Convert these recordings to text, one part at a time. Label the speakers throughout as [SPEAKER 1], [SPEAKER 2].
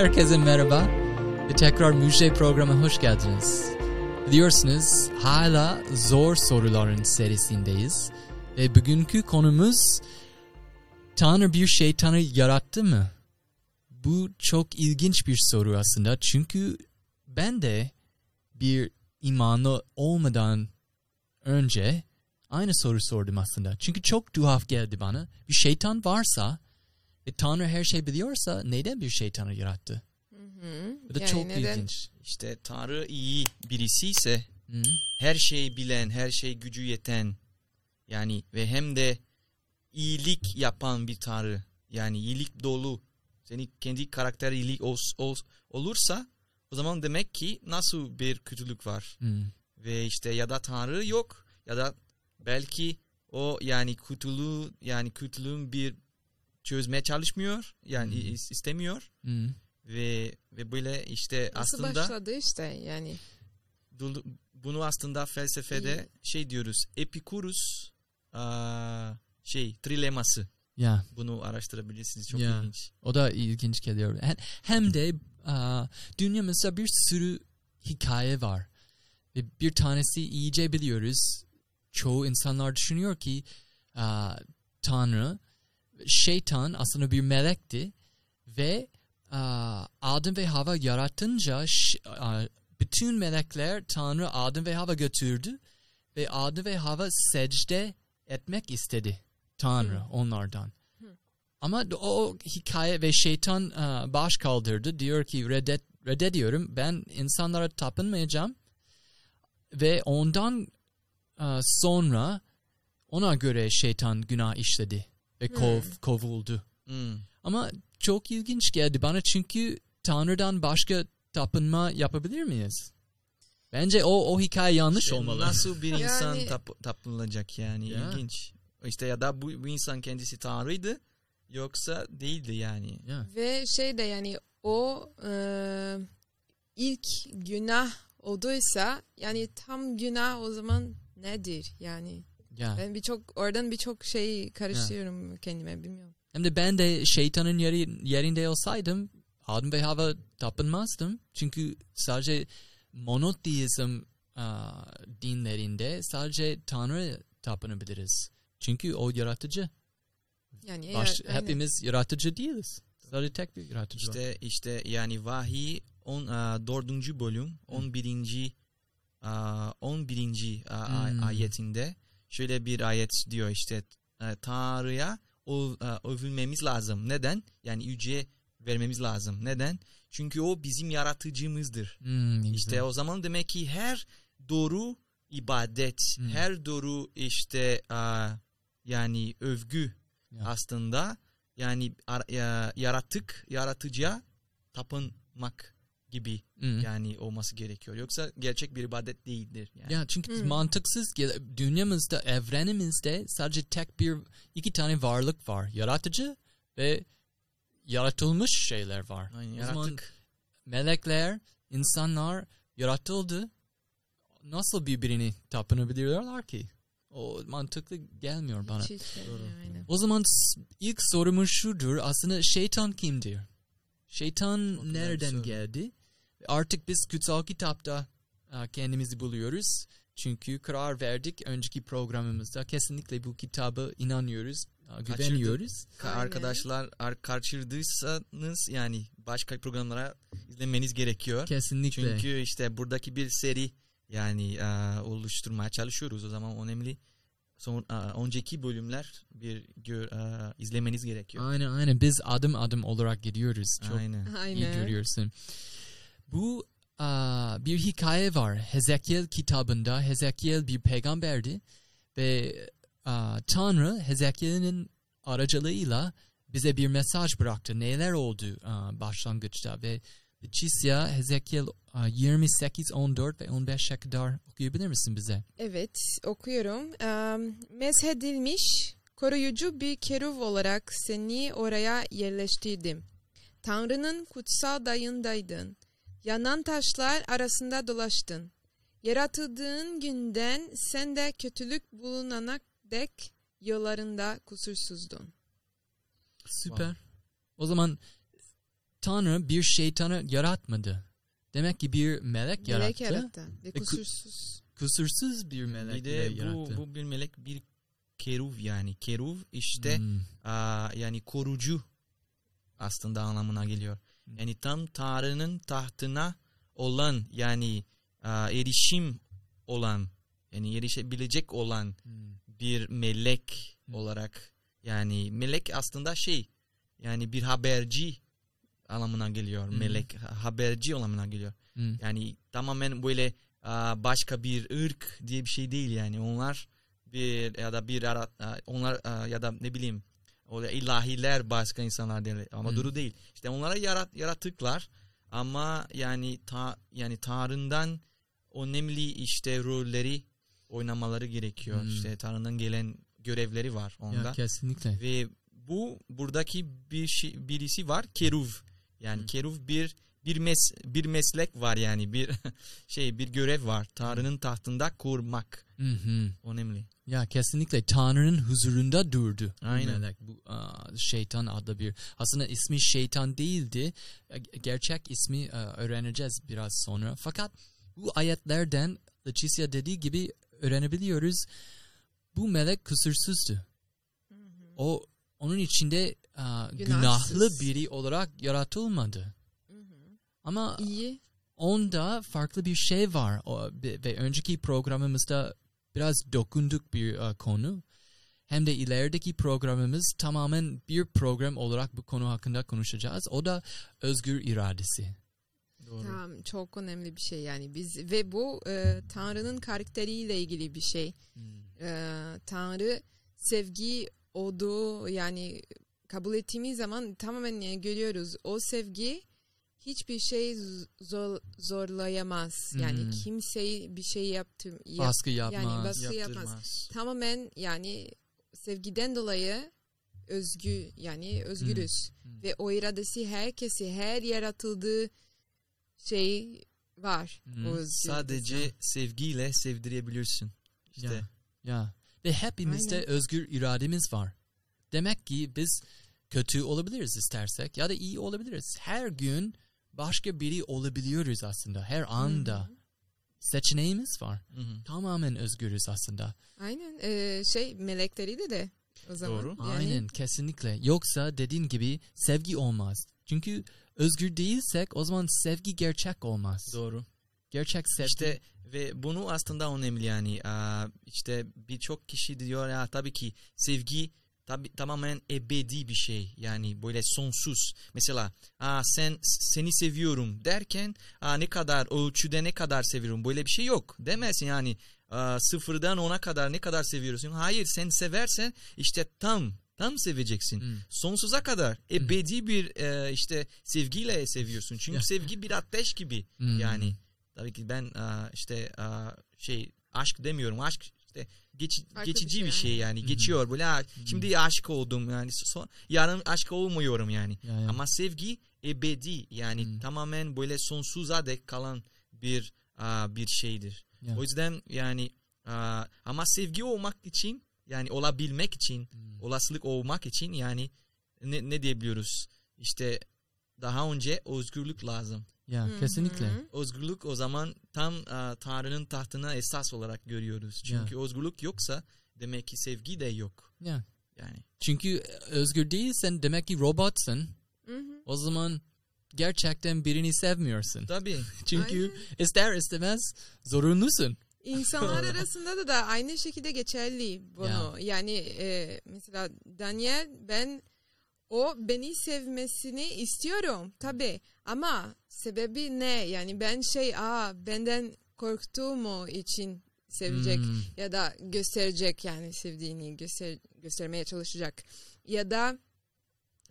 [SPEAKER 1] Herkese merhaba ve tekrar Müjde programına hoş geldiniz. Biliyorsunuz hala zor soruların serisindeyiz ve bugünkü konumuz Tanrı bir şeytanı yarattı mı? Bu çok ilginç bir soru aslında çünkü ben de bir imanı olmadan önce aynı soru sordum aslında. Çünkü çok tuhaf geldi bana. Bir şeytan varsa ve Tanrı her şey biliyorsa neden bir şeytanı yarattı?
[SPEAKER 2] Hı.
[SPEAKER 1] Bu da
[SPEAKER 2] Yani
[SPEAKER 1] çok
[SPEAKER 2] neden?
[SPEAKER 1] ilginç.
[SPEAKER 3] İşte Tanrı iyi birisi ise
[SPEAKER 1] Hı?
[SPEAKER 3] her şeyi bilen, her şey gücü yeten yani ve hem de iyilik yapan bir Tanrı. Yani iyilik dolu. Senin kendi karakter iyilik ol- ol- olursa o zaman demek ki nasıl bir kötülük var.
[SPEAKER 1] Hı.
[SPEAKER 3] Ve işte ya da Tanrı yok ya da belki o yani kötülüğü yani kötülüğün bir çözmeye çalışmıyor. Yani
[SPEAKER 1] Hmm.
[SPEAKER 3] is- istemiyor
[SPEAKER 1] Hı.
[SPEAKER 3] ve ve böyle işte
[SPEAKER 2] Nasıl
[SPEAKER 3] aslında
[SPEAKER 2] başladı işte yani.
[SPEAKER 3] Bunu aslında felsefede şey diyoruz. Epikurus aa, şey trileması.
[SPEAKER 1] Ya
[SPEAKER 3] Bunu araştırabilirsiniz. Çok
[SPEAKER 1] Ya.
[SPEAKER 3] ilginç.
[SPEAKER 1] o da ilginç geliyor. Hem, hem de aa, dünyamızda bir sürü hikaye var. Ve bir tanesi iyice biliyoruz. Çoğu insanlar düşünüyor ki aa, Tanrı, şeytan aslında bir melekti ve Adem ve Hava yaratınca bütün melekler Tanrı Adem ve Hava götürdü ve Adem ve Hava secde etmek istedi Tanrı onlardan. Ama o, hikaye ve şeytan baş kaldırdı. Diyor ki reddet, reddediyorum ben insanlara tapınmayacağım ve ondan sonra ona göre şeytan günah işledi ve kov, kovuldu.
[SPEAKER 3] Hmm.
[SPEAKER 1] Ama çok ilginç geldi bana çünkü Tanrı'dan başka tapınma yapabilir miyiz? Bence o o hikaye yanlış
[SPEAKER 3] İşte
[SPEAKER 1] olmalı.
[SPEAKER 3] Nasıl bir insan
[SPEAKER 2] Yani-
[SPEAKER 3] tap, tapınılacak yani
[SPEAKER 1] Ya.
[SPEAKER 3] ilginç. İşte ya da bu, bu insan kendisi tanrıydı yoksa değildi yani.
[SPEAKER 1] Ya.
[SPEAKER 2] Ve şey de yani o e, ilk günah olduysa yani tam günah o zaman nedir yani?
[SPEAKER 1] Ya.
[SPEAKER 2] Ben birçok oradan birçok şey karıştırıyorum kendime bilmiyorum.
[SPEAKER 1] Hem de ben de şeytanın yeri, yerinde olsaydım Adem ve Hava tapınmazdım. Çünkü sadece monoteizm aa, dinlerinde sadece Tanrı tapınabiliriz. Çünkü o yaratıcı.
[SPEAKER 2] Yani
[SPEAKER 1] Baş,
[SPEAKER 2] aynen.
[SPEAKER 1] hepimiz yaratıcı değiliz. Sadece tek bir yaratıcı var.
[SPEAKER 3] İşte işte yani vahiy on, aa, dördüncü bölüm 11. aa, 11. aa, a-
[SPEAKER 1] Hmm.
[SPEAKER 3] ayetinde şöyle bir ayet diyor işte e, Tanrı'ya aa, övülmemiz lazım. Neden? Yani yüce vermemiz lazım. Neden? Çünkü o bizim yaratıcımızdır.
[SPEAKER 1] Hmm,
[SPEAKER 3] İşte
[SPEAKER 1] güzel.
[SPEAKER 3] o zaman demek ki her doğru ibadet,
[SPEAKER 1] Hmm.
[SPEAKER 3] her doğru işte aa, yani övgü
[SPEAKER 1] Ya.
[SPEAKER 3] aslında yani ar- ya- yaratık, yaratıcıya tapınmak gibi
[SPEAKER 1] Hmm.
[SPEAKER 3] yani olması gerekiyor. Yoksa gerçek bir ibadet değildir. Yani.
[SPEAKER 1] Ya çünkü
[SPEAKER 2] Hmm.
[SPEAKER 1] mantıksız dünyamızda, evrenimizde sadece tek bir, iki tane varlık var. Yaratıcı ve yaratılmış şeyler var.
[SPEAKER 3] Yani
[SPEAKER 1] zaman
[SPEAKER 3] yaratık
[SPEAKER 1] melekler, insanlar yaratıldı. Nasıl birbirini tapınabiliyorlar ki? O mantıklı gelmiyor bana.
[SPEAKER 2] Hiç gelmiyor, aynen.
[SPEAKER 1] O zaman ilk sorumuz şudur. Aslında şeytan kimdir? Şeytan nereden
[SPEAKER 3] soru.
[SPEAKER 1] geldi? Artık biz kutsal kitapta a, kendimizi buluyoruz. Çünkü karar verdik önceki programımızda. Kesinlikle bu kitaba inanıyoruz, a, güveniyoruz.
[SPEAKER 3] Ka-
[SPEAKER 2] Aynen.
[SPEAKER 3] arkadaşlar ar- kaçırdıysanız yani başka programlara izlemeniz gerekiyor.
[SPEAKER 1] Kesinlikle.
[SPEAKER 3] Çünkü işte buradaki bir seri yani aa, oluşturmaya çalışıyoruz. O zaman önemli son aa, önceki bölümler bir gör, aa, izlemeniz gerekiyor.
[SPEAKER 1] Aynen aynen biz adım adım olarak gidiyoruz. Çok
[SPEAKER 3] Aynen.
[SPEAKER 1] iyi
[SPEAKER 2] Aynen.
[SPEAKER 1] görüyorsun. Bu aa, bir hikaye var. Hezekiel kitabında Hezekiel bir peygamberdi ve aa, Tanrı Hezekiel'in aracılığıyla bize bir mesaj bıraktı. Neler oldu aa, başlangıçta ve Cisya Hezekiel aa, 28, 14 ve 15'e kadar okuyabilir misin bize?
[SPEAKER 2] Evet okuyorum. Eee mezhedilmiş koruyucu bir keruv olarak seni oraya yerleştirdim. Tanrı'nın kutsal dayındaydın. Yanan taşlar arasında dolaştın. Yaratıldığın günden sen de kötülük bulunana dek yollarında kusursuzdun.
[SPEAKER 1] Süper. O zaman Tanrı bir şeytanı yaratmadı. Demek ki bir melek yarattı.
[SPEAKER 2] Melek yarattı. Ve
[SPEAKER 1] Ve ku-
[SPEAKER 2] kusursuz.
[SPEAKER 1] Kusursuz bir melek
[SPEAKER 3] bir de bu,
[SPEAKER 1] yarattı.
[SPEAKER 3] bu bir melek bir keruv yani. Keruv işte
[SPEAKER 1] Hmm.
[SPEAKER 3] aa, yani korucu aslında anlamına geliyor. Yani tam Tanrı'nın tahtına olan yani aa, erişim olan yani erişebilecek olan
[SPEAKER 1] Hmm.
[SPEAKER 3] bir melek
[SPEAKER 1] Hmm.
[SPEAKER 3] olarak yani melek aslında şey yani bir haberci anlamına geliyor.
[SPEAKER 1] Hmm.
[SPEAKER 3] Melek ha- haberci anlamına geliyor.
[SPEAKER 1] Hmm.
[SPEAKER 3] Yani tamamen böyle aa, başka bir ırk diye bir şey değil yani. Onlar bir ya da bir ara, aa, onlar ya da ne bileyim o da ilahiler başka insanlar değil ama
[SPEAKER 1] Hmm.
[SPEAKER 3] duru değil. İşte onlara yarat, yaratıklar ama yani ta, yani Tanrı'ndan önemli işte rolleri oynamaları gerekiyor.
[SPEAKER 1] Hmm.
[SPEAKER 3] İşte Tanrı'nın gelen görevleri var onda.
[SPEAKER 1] Ya, kesinlikle.
[SPEAKER 3] Ve bu buradaki bir şey, birisi var keruv. Yani
[SPEAKER 1] Hı.
[SPEAKER 3] keruv bir bir mes bir meslek var yani bir şey bir görev var. Tanrı'nın tahtında kurmak
[SPEAKER 1] Hı hı.
[SPEAKER 3] önemli.
[SPEAKER 1] Ya kesinlikle Tanrı'nın huzurunda durdu.
[SPEAKER 3] Aynen.
[SPEAKER 1] Melek, bu aa, şeytan adlı bir. Aslında ismi şeytan değildi. Gerçek ismi e, öğreneceğiz biraz sonra. Fakat bu ayetlerden Leticia dediği gibi öğrenebiliyoruz. Bu melek kusursuzdu. O onun içinde
[SPEAKER 2] Günahsız.
[SPEAKER 1] günahlı biri olarak yaratılmadı.
[SPEAKER 2] Hı hı.
[SPEAKER 1] Ama
[SPEAKER 2] İyi.
[SPEAKER 1] onda farklı bir şey var o, ve ve önceki programımızda biraz dokunduk bir e, konu. Hem de ilerideki programımız tamamen bir program olarak bu konu hakkında konuşacağız. O da özgür iradesi.
[SPEAKER 3] Doğru.
[SPEAKER 2] Tamam çok önemli bir şey yani biz ve bu e, Tanrı'nın karakteriyle ilgili bir şey. E, Tanrı sevgi olduğu yani kabul ettiğimiz zaman tamamen yani görüyoruz o sevgi hiçbir şey zor, zorlayamaz. Yani
[SPEAKER 1] Hmm.
[SPEAKER 2] kimseyi bir şey yaptım yap,
[SPEAKER 1] Baskı yapmaz.
[SPEAKER 2] yani baskı yapmaz. Tamamen yani sevgiden dolayı özgü yani özgürüz
[SPEAKER 1] Hmm.
[SPEAKER 2] ve o iradesi herkesi her yaratıldığı şey var.
[SPEAKER 1] Hmm.
[SPEAKER 2] O.
[SPEAKER 3] Sadece sevgiyle sevdirebilirsin. İşte
[SPEAKER 1] Ya. Ya. Ve hepimizde
[SPEAKER 2] Aynen.
[SPEAKER 1] özgür irademiz var. Demek ki biz kötü olabiliriz istersek ya da iyi olabiliriz. Her gün başka biri olabiliyoruz aslında. Her anda seçeneğimiz var.
[SPEAKER 3] Hı hı.
[SPEAKER 1] Tamamen özgürüz aslında.
[SPEAKER 2] Aynen Ee, şey melekleriyle de o zaman.
[SPEAKER 3] Doğru.
[SPEAKER 2] Yani,
[SPEAKER 1] Aynen kesinlikle. Yoksa dediğin gibi sevgi olmaz. Çünkü özgür değilsek o zaman sevgi gerçek olmaz.
[SPEAKER 3] Doğru.
[SPEAKER 1] Gerçek sevgi.
[SPEAKER 3] İşte ve bunu aslında önemli yani işte birçok kişi diyor ya tabii ki sevgi tabi tamamen ebedi bir şey. Yani böyle sonsuz. Mesela Aa, sen seni seviyorum. derken Aa, ne kadar ölçüde ne kadar seviyorum? Böyle bir şey yok. Demezsin yani Aa, sıfırdan ona kadar ne kadar seviyorsun? Hayır sen seversen işte tam tam seveceksin.
[SPEAKER 1] Hmm.
[SPEAKER 3] sonsuza kadar ebedi bir e, işte sevgiyle seviyorsun. Çünkü sevgi bir ateş gibi
[SPEAKER 1] Hmm.
[SPEAKER 3] yani. Tabii ki ben aa, işte aa, şey aşk demiyorum. Aşk işte geç,
[SPEAKER 2] Farklı
[SPEAKER 3] geçici
[SPEAKER 2] bir
[SPEAKER 3] bir
[SPEAKER 2] şey,
[SPEAKER 3] yani
[SPEAKER 1] hı.
[SPEAKER 3] geçiyor böyle ha, şimdi aşık oldum yani son, yarın aşık olmuyorum yani
[SPEAKER 1] Ya, ya.
[SPEAKER 3] ama sevgi ebedi yani
[SPEAKER 1] Hı.
[SPEAKER 3] tamamen böyle sonsuza dek kalan bir aa, bir şeydir
[SPEAKER 1] Ya.
[SPEAKER 3] o yüzden yani aa, ama sevgi olmak için yani olabilmek için
[SPEAKER 1] Hmm.
[SPEAKER 3] olasılık olmak için yani ne, ne diyebiliyoruz işte daha önce özgürlük lazım
[SPEAKER 1] Ya
[SPEAKER 2] Hı
[SPEAKER 1] kesinlikle.
[SPEAKER 3] özgürlük o zaman tam e, Tanrı'nın tahtına esas olarak görüyoruz. Çünkü özgürlük yoksa demek ki sevgi de yok.
[SPEAKER 1] Ya.
[SPEAKER 3] Yani
[SPEAKER 1] Çünkü özgür değilsen demek ki robotsun.
[SPEAKER 2] Hı hı.
[SPEAKER 1] O zaman gerçekten birini sevmiyorsun.
[SPEAKER 3] tabii
[SPEAKER 1] Çünkü ister istemez zorunlusun.
[SPEAKER 2] İnsanlar arasında da, da aynı şekilde geçerli bunu. Yani e, mesela Daniel ben o beni sevmesini istiyorum tabi ama sebebi ne? Yani ben şey aa benden korktuğumu için sevecek
[SPEAKER 1] Hmm.
[SPEAKER 2] ya da gösterecek yani sevdiğini göster göstermeye çalışacak ya da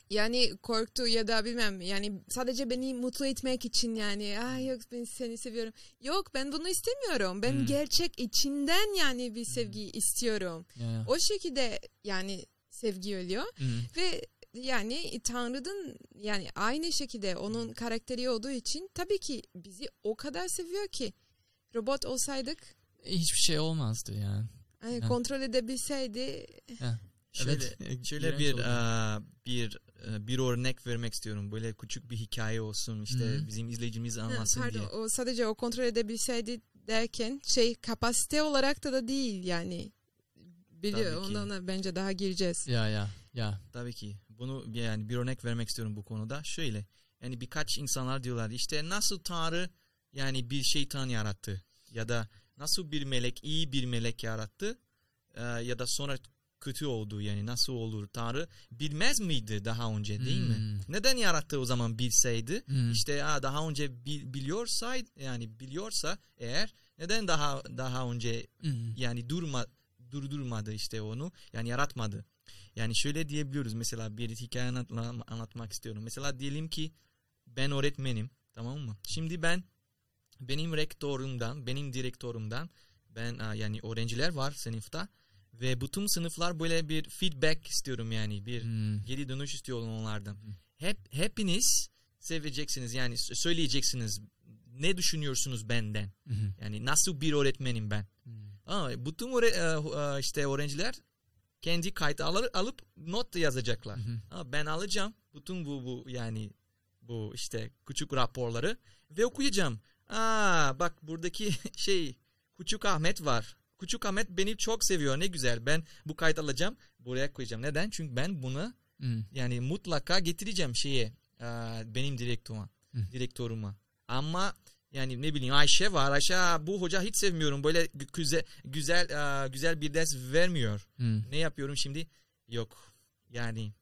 [SPEAKER 2] yani korktu ya da bilmem yani sadece beni mutlu etmek için yani ah yok ben seni seviyorum yok ben bunu istemiyorum ben
[SPEAKER 1] Hmm.
[SPEAKER 2] gerçek içinden yani bir sevgi istiyorum
[SPEAKER 1] Ya, ya.
[SPEAKER 2] o şekilde yani sevgi ölüyor
[SPEAKER 1] Hmm.
[SPEAKER 2] ve yani Tanrı'nın yani aynı şekilde onun karakteri olduğu için tabii ki bizi o kadar seviyor ki robot olsaydık
[SPEAKER 1] Hiçbir şey olmazdı yani.
[SPEAKER 2] hani
[SPEAKER 1] Ha.
[SPEAKER 2] kontrol edebilseydi
[SPEAKER 1] Ya. Evet.
[SPEAKER 3] Şöyle bir
[SPEAKER 1] oldu.
[SPEAKER 3] eee, bir eee, bir örnek vermek istiyorum. Böyle küçük bir hikaye olsun işte
[SPEAKER 1] Hı hı.
[SPEAKER 3] bizim izleyicimiz
[SPEAKER 2] Ha,
[SPEAKER 3] anlasın
[SPEAKER 2] Pardon
[SPEAKER 3] diye.
[SPEAKER 2] o sadece o kontrol edebilseydi derken şey kapasite olarak da da değil yani. Biliyor ondan da bence daha gireceğiz.
[SPEAKER 1] Ya ya ya.
[SPEAKER 3] Tabii ki. Bunu yani bir örnek vermek istiyorum bu konuda. Şöyle. Yani birkaç insanlar diyorlar işte nasıl Tanrı yani bir şeytan yarattı ya da nasıl bir melek iyi bir melek yarattı eee, ya da sonra kötü oldu yani nasıl olur Tanrı bilmez miydi daha önce değil mi?
[SPEAKER 1] Hmm.
[SPEAKER 3] Neden yarattı o zaman bilseydi?
[SPEAKER 1] Hmm.
[SPEAKER 3] İşte ha, daha önce bil, biliyorsaydı yani biliyorsa eğer neden daha daha önce
[SPEAKER 1] Hmm.
[SPEAKER 3] yani durma durdurmadı işte onu yani yaratmadı. Yani şöyle diyebiliyoruz mesela bir hikaye anlatma, anlatmak istiyorum. Mesela diyelim ki ben öğretmenim tamam mı? Şimdi ben benim rektörümden benim direktörümden ben yani öğrenciler var sınıfta ve bütün sınıflar böyle bir feedback istiyorum yani bir
[SPEAKER 1] Hmm.
[SPEAKER 3] geri dönüş istiyorum onlardan. Hep hepiniz seveceksiniz yani söyleyeceksiniz ne düşünüyorsunuz benden?
[SPEAKER 1] Hmm.
[SPEAKER 3] Yani nasıl bir öğretmenim ben?
[SPEAKER 1] Hmm.
[SPEAKER 3] Ama bütün öğre- e, e, işte öğrenciler kendi kayıt alıp not yazacaklar.
[SPEAKER 1] Hı hı.
[SPEAKER 3] Ama ben alacağım bütün bu bu yani bu işte küçük raporları ve okuyacağım. Aa bak buradaki şey küçük Ahmet var. Küçük Ahmet beni çok seviyor ne güzel. Ben bu kayıt alacağım buraya koyacağım. Neden? Çünkü ben bunu
[SPEAKER 1] Hmm.
[SPEAKER 3] yani mutlaka getireceğim şeye benim direktörüme.
[SPEAKER 1] Hı.
[SPEAKER 3] Direktörüme. Ama yani ne bileyim Ayşe var. Ayşe "Aa, bu hoca hiç sevmiyorum. Böyle gü- güzel güzel güzel bir ders vermiyor.
[SPEAKER 1] Hmm.
[SPEAKER 3] Ne yapıyorum şimdi? Yok. Yani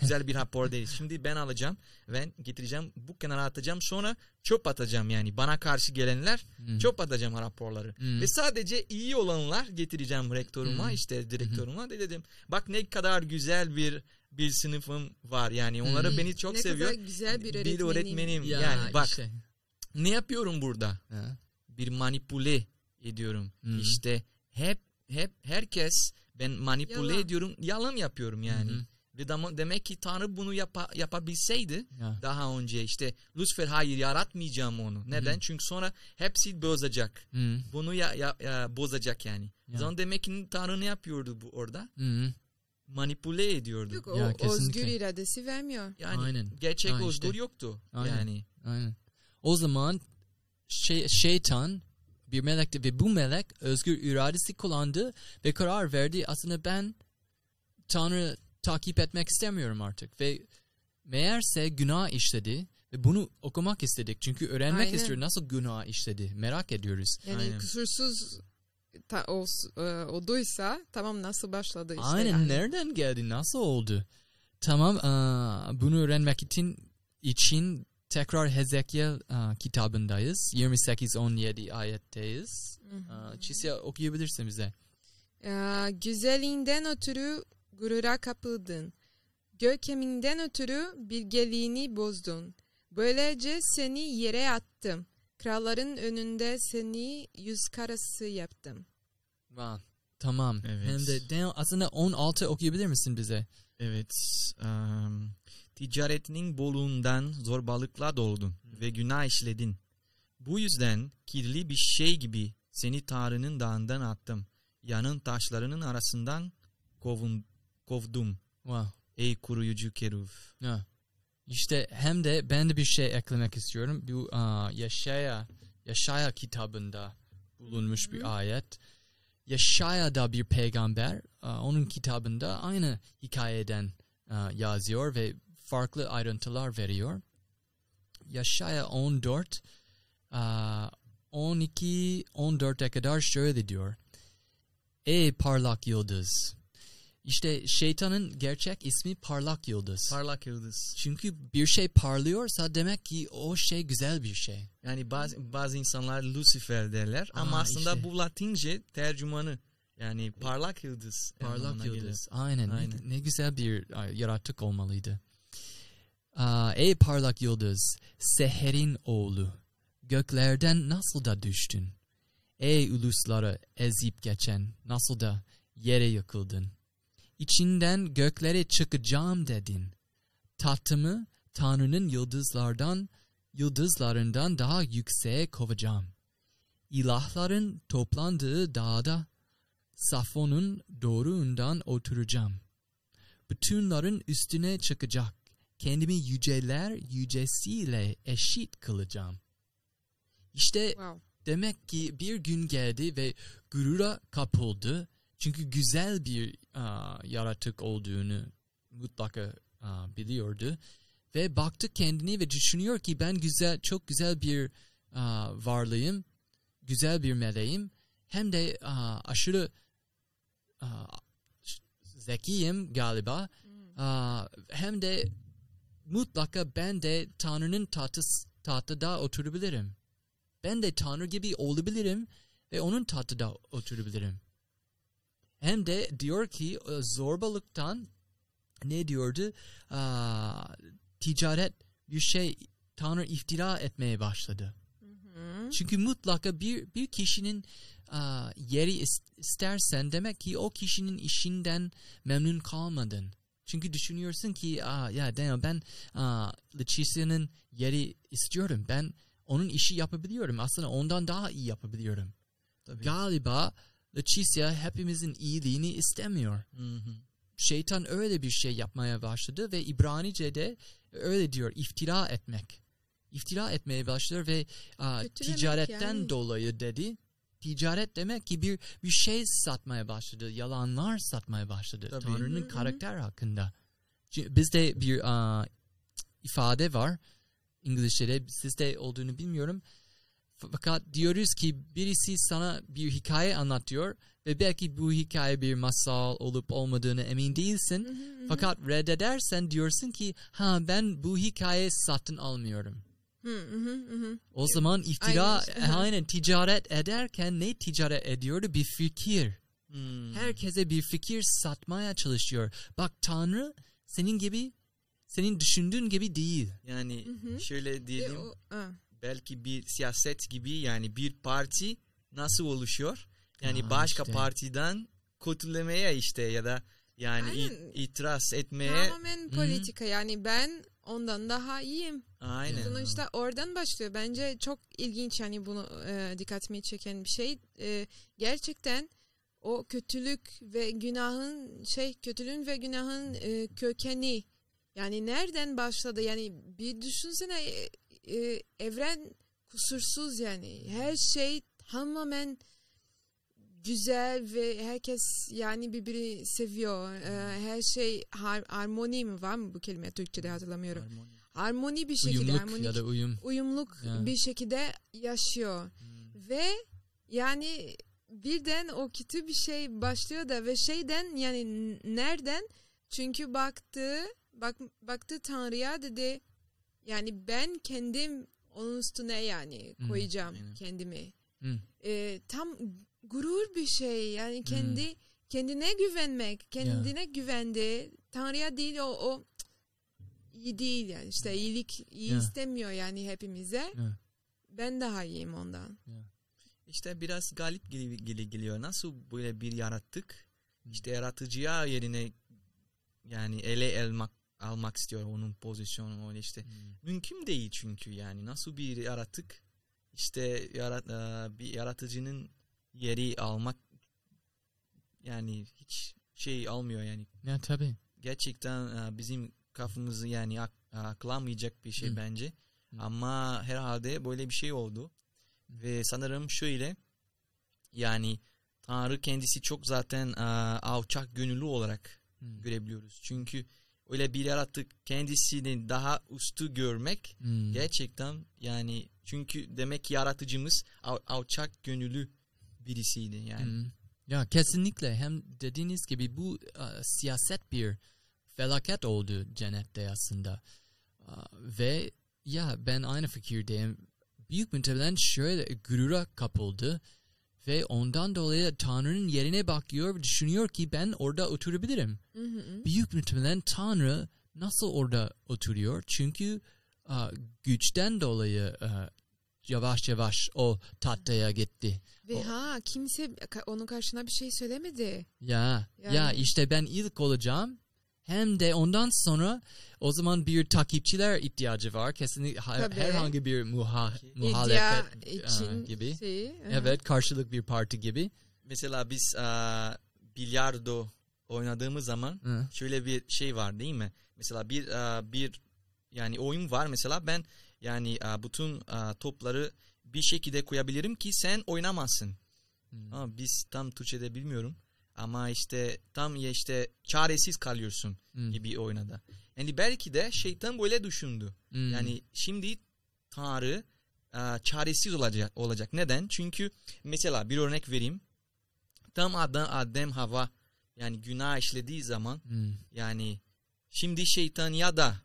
[SPEAKER 3] güzel bir rapor değil. Şimdi ben alacağım ve getireceğim. Bu kenara atacağım. Sonra çöp atacağım yani. Bana karşı gelenler
[SPEAKER 1] Hmm.
[SPEAKER 3] çöp atacağım raporları.
[SPEAKER 1] Hmm.
[SPEAKER 3] Ve sadece iyi olanlar getireceğim rektörüme
[SPEAKER 1] Hmm.
[SPEAKER 3] işte direktörüme de dedim. Bak ne kadar güzel bir bir sınıfım var yani. Onları
[SPEAKER 1] Hmm.
[SPEAKER 3] beni çok
[SPEAKER 2] ne
[SPEAKER 3] seviyor.
[SPEAKER 2] kadar güzel bir
[SPEAKER 3] Bir
[SPEAKER 2] öğretmenim.
[SPEAKER 3] öğretmenim.
[SPEAKER 1] Ya
[SPEAKER 3] yani bak
[SPEAKER 1] işte.
[SPEAKER 3] Ne yapıyorum burada?
[SPEAKER 1] Ha.
[SPEAKER 3] Bir manipüle ediyorum.
[SPEAKER 1] Hmm.
[SPEAKER 3] İşte hep hep herkes ben manipüle
[SPEAKER 2] Yalan.
[SPEAKER 3] ediyorum. Yalan yapıyorum yani.
[SPEAKER 1] Hı hı.
[SPEAKER 3] Ve dam- demek ki Tanrı bunu yapa- yapabilseydi
[SPEAKER 1] Ya.
[SPEAKER 3] daha önce işte Lucifer hayır yaratmayacağım onu. Neden?
[SPEAKER 1] Hı.
[SPEAKER 3] Çünkü sonra hepsi bozacak.
[SPEAKER 1] Hmm.
[SPEAKER 3] Bunu ya, ya, ya- bozacak yani.
[SPEAKER 1] Ya.
[SPEAKER 3] Zaman demek ki Tanrı ne yapıyordu bu orada?
[SPEAKER 1] Hmm.
[SPEAKER 3] Manipüle ediyordu.
[SPEAKER 2] Yok, o
[SPEAKER 1] Ya, kesinlikle.
[SPEAKER 2] özgür iradesi vermiyor.
[SPEAKER 3] Yani
[SPEAKER 1] Aynen.
[SPEAKER 3] gerçek
[SPEAKER 1] Ha,
[SPEAKER 3] özgür
[SPEAKER 1] işte.
[SPEAKER 3] yoktu.
[SPEAKER 1] Aynen.
[SPEAKER 3] Yani
[SPEAKER 1] Aynen. O zaman şey, şeytan bir melekti ve bu melek özgür iradesi kullandı ve karar verdi. Aslında ben Tanrı takip etmek istemiyorum artık ve meğerse günah işledi ve bunu okumak istedik. Çünkü öğrenmek
[SPEAKER 2] Aynen.
[SPEAKER 1] istiyor nasıl günah işledi. Merak ediyoruz.
[SPEAKER 2] Yani
[SPEAKER 3] Aynen.
[SPEAKER 2] kusursuz ta, o, e, oduysa tamam nasıl başladı işte.
[SPEAKER 1] Aynen
[SPEAKER 2] yani.
[SPEAKER 1] nereden geldi? Nasıl oldu? Tamam aa, bunu öğrenmek için için tekrar Hezekiel aa, kitabındayız. 28-17 ayetteyiz. Aa, Çisya okuyabilirsin bize.
[SPEAKER 2] Ee, güzelliğinden ötürü gurura kapıldın. Görkeminden ötürü bilgeliğini bozdun. Böylece seni yere attım. Kralların önünde seni yüz karası yaptım.
[SPEAKER 1] Wow. Tamam.
[SPEAKER 3] Evet.
[SPEAKER 1] Hem de Daniel, aslında 16 okuyabilir misin bize?
[SPEAKER 3] Evet. em, ticaretinin bolluğundan zorbalıkla doldun ve günah işledin. Bu yüzden kirli bir şey gibi seni Tanrı'nın dağından attım. Yanın taşlarının arasından kovun, kovdum.
[SPEAKER 1] Wow.
[SPEAKER 3] Ey kuruyucu keruf.
[SPEAKER 1] Ha. İşte hem de ben de bir şey eklemek istiyorum. Bu aa, Yaşaya, Yaşaya kitabında bulunmuş bir ayet. Yaşaya da bir peygamber. Aa, onun kitabında aynı hikayeden aa, yazıyor ve farklı ayrıntılar veriyor. Yaşaya 14 aa, 12 14'e kadar şöyle diyor. Ey parlak yıldız. İşte şeytanın gerçek ismi parlak yıldız.
[SPEAKER 3] Parlak yıldız.
[SPEAKER 1] Çünkü bir şey parlıyorsa demek ki o şey güzel bir şey.
[SPEAKER 3] Yani bazı, bazı insanlar Lucifer derler ama
[SPEAKER 1] Aa,
[SPEAKER 3] aslında
[SPEAKER 1] işte.
[SPEAKER 3] bu Latince tercümanı. Yani parlak yıldız.
[SPEAKER 1] Parlak yıldız. Aynen. Ne-
[SPEAKER 3] Aynen.
[SPEAKER 1] Ne, güzel bir yaratık olmalıydı. Aa, ey parlak yıldız, Seher'in oğlu, göklerden nasıl da düştün? Ey ulusları ezip geçen, nasıl da yere yıkıldın? İçinden göklere çıkacağım dedin. Tahtımı Tanrı'nın yıldızlardan, yıldızlarından daha yükseğe kovacağım. İlahların toplandığı dağda Safon'un doğruğundan oturacağım. bütünlerin üstüne çıkacak. Kendimi yüceler yücesiyle eşit kılacağım. İşte
[SPEAKER 2] Wow.
[SPEAKER 1] demek ki bir gün geldi ve gurura kapıldı. Çünkü güzel bir aa, yaratık olduğunu mutlaka aa, biliyordu. Ve baktı kendini ve düşünüyor ki ben güzel, çok güzel bir aa, varlığım, güzel bir meleğim. Hem de aa, aşırı aa, zekiyim galiba. Aa, hem de mutlaka ben de Tanrı'nın tahtı, tahtıda oturabilirim. Ben de Tanrı gibi olabilirim ve onun tahtıda oturabilirim. Hem de diyor ki e, zorbalıktan ne diyordu? Aa, ticaret bir şey Tanrı iftira etmeye başladı.
[SPEAKER 2] Hı.
[SPEAKER 1] Çünkü mutlaka bir bir kişinin aa, yeri is- istersen demek ki o kişinin işinden memnun kalmadın. Çünkü düşünüyorsun ki Aa, ya Daniel ben aa, yeri istiyorum. Ben onun işi yapabiliyorum. Aslında ondan daha iyi yapabiliyorum.
[SPEAKER 3] Tabii.
[SPEAKER 1] Galiba Leticia hepimizin iyiliğini istemiyor.
[SPEAKER 3] Hı hı.
[SPEAKER 1] Şeytan öyle bir şey yapmaya başladı ve İbranice'de öyle diyor iftira etmek. İftira etmeye başlıyor ve aa,
[SPEAKER 2] Kötülemek
[SPEAKER 1] ticaretten
[SPEAKER 2] yani.
[SPEAKER 1] dolayı dedi. Ticaret demek ki bir bir şey satmaya başladı. Yalanlar satmaya başladı.
[SPEAKER 3] Tabii.
[SPEAKER 1] Tanrı'nın
[SPEAKER 2] Hı hı.
[SPEAKER 1] karakter hakkında. Bizde bir aa, ifade var. İngilizce'de sizde olduğunu bilmiyorum. Fakat diyoruz ki birisi sana bir hikaye anlatıyor ve belki bu hikaye bir masal olup olmadığını emin değilsin.
[SPEAKER 2] Hı hı hı.
[SPEAKER 1] Fakat reddedersen diyorsun ki ha ben bu hikaye satın almıyorum.
[SPEAKER 2] Hı hı hı hı.
[SPEAKER 1] O zaman iftira
[SPEAKER 2] Aynen işte.
[SPEAKER 1] aynen ticaret ederken ne ticaret ediyordu? Bir fikir.
[SPEAKER 3] Hmm.
[SPEAKER 1] Herkese bir fikir satmaya çalışıyor. Bak Tanrı senin gibi senin düşündüğün gibi değil.
[SPEAKER 3] Yani
[SPEAKER 2] Hı hı.
[SPEAKER 3] şöyle
[SPEAKER 2] Ve
[SPEAKER 3] diyelim
[SPEAKER 2] o- ha.
[SPEAKER 3] belki bir siyaset gibi yani bir parti nasıl oluşuyor? Yani
[SPEAKER 1] Aa,
[SPEAKER 3] başka
[SPEAKER 1] işte.
[SPEAKER 3] partiden kötülemeye işte ya da yani
[SPEAKER 2] Aynen.
[SPEAKER 3] it- itiraz etmeye
[SPEAKER 2] Tamamen politika yani ben ondan daha iyiyim.
[SPEAKER 3] aynen.
[SPEAKER 2] Sonuçta oradan başlıyor. Bence çok ilginç yani bunu e, dikkatimi çeken bir şey. E, gerçekten o kötülük ve günahın şey kötülüğün ve günahın e, kökeni yani nereden başladı? Yani bir düşünsene e, e, evren kusursuz yani her şey tamamen güzel ve herkes yani birbirini seviyor. E, her şey har- harmoni mi var mı bu kelime Türkçe'de hatırlamıyorum.
[SPEAKER 3] Harmoni.
[SPEAKER 2] Harmoni bir şekilde
[SPEAKER 1] Uyumluk
[SPEAKER 2] harmonik
[SPEAKER 1] ya da uyum.
[SPEAKER 2] uyumluk
[SPEAKER 1] Ya.
[SPEAKER 2] bir şekilde yaşıyor
[SPEAKER 3] Hmm.
[SPEAKER 2] ve yani birden o kötü bir şey başlıyor da ve şeyden yani nereden çünkü baktı bak baktı Tanrı'ya dedi yani ben kendim onun üstüne yani
[SPEAKER 1] Hmm,
[SPEAKER 2] koyacağım
[SPEAKER 3] aynen.
[SPEAKER 2] kendimi
[SPEAKER 1] Hmm.
[SPEAKER 2] Ee, tam gurur bir şey. Yani kendi kendine güvenmek kendine güvendi. Tanrı'ya değil o o iyi değil yani. İşte iyilik iyi
[SPEAKER 1] Ya.
[SPEAKER 2] istemiyor yani hepimize.
[SPEAKER 1] Ya.
[SPEAKER 2] ben daha iyiyim ondan.
[SPEAKER 3] İşte biraz galip gibi, gibi geliyor. Nasıl böyle bir yarattık? İşte yaratıcıya yerine yani ele almak almak istiyor onun pozisyonu öyle işte. Mümkün değil çünkü yani. Nasıl bir yaratık işte yarat, bir yaratıcının yeri almak yani hiç şey almıyor yani.
[SPEAKER 1] Ya tabii.
[SPEAKER 3] Gerçekten e, bizim kafamızı yani ak, aklamayacak bir şey
[SPEAKER 1] Hı.
[SPEAKER 3] bence.
[SPEAKER 1] Hı.
[SPEAKER 3] Ama herhalde böyle bir şey oldu. Ve sanırım şöyle yani Tanrı kendisi çok zaten e, alçak gönüllü olarak
[SPEAKER 1] Hmm.
[SPEAKER 3] görebiliyoruz. Çünkü öyle bir yaratık kendisini daha üstü görmek
[SPEAKER 1] Hmm.
[SPEAKER 3] gerçekten yani çünkü demek ki yaratıcımız al- alçak gönüllü birisiydi yani.
[SPEAKER 1] Hmm. Ya kesinlikle hem dediğiniz gibi bu e, siyaset bir felaket oldu cennette aslında. Aa, ve ya ben aynı fikirdeyim. Büyük muhtemelen şöyle gurura kapıldı ve ondan dolayı Tanrı'nın yerine bakıyor ve düşünüyor ki ben orada oturabilirim.
[SPEAKER 2] Hı hı.
[SPEAKER 1] Büyük muhtemelen Tanrı nasıl orada oturuyor? Çünkü aa, güçten dolayı aa, yavaş yavaş o tahtaya gitti.
[SPEAKER 2] ve
[SPEAKER 1] O-
[SPEAKER 2] ha kimse onun karşına bir şey söylemedi
[SPEAKER 1] Ya
[SPEAKER 2] Yani-
[SPEAKER 1] ya işte ben ilk olacağım. Hem de ondan sonra o zaman bir takipçiler ihtiyacı var. Kesinlikle ha-
[SPEAKER 2] Tabii.
[SPEAKER 1] herhangi bir muha, muhalefet
[SPEAKER 2] için
[SPEAKER 1] aa, gibi.
[SPEAKER 2] şeyi.
[SPEAKER 1] Evet karşılık bir parti gibi.
[SPEAKER 3] Mesela biz e, bilardo oynadığımız zaman
[SPEAKER 1] Hı.
[SPEAKER 3] şöyle bir şey var değil mi? Mesela bir e, bir yani oyun var mesela ben yani e, bütün e, topları bir şekilde koyabilirim ki sen oynamazsın.
[SPEAKER 1] Hmm.
[SPEAKER 3] Ama biz tam Türkçe'de bilmiyorum. Ama işte tam ya işte çaresiz kalıyorsun
[SPEAKER 1] Hmm.
[SPEAKER 3] gibi oynada. Yani belki de şeytan böyle düşündü.
[SPEAKER 1] Hmm.
[SPEAKER 3] Yani şimdi Tanrı e, çaresiz olacak. olacak. Neden? Çünkü mesela bir örnek vereyim. Tam Adem, Adem Hava yani günah işlediği zaman
[SPEAKER 1] Hmm.
[SPEAKER 3] yani şimdi şeytan ya da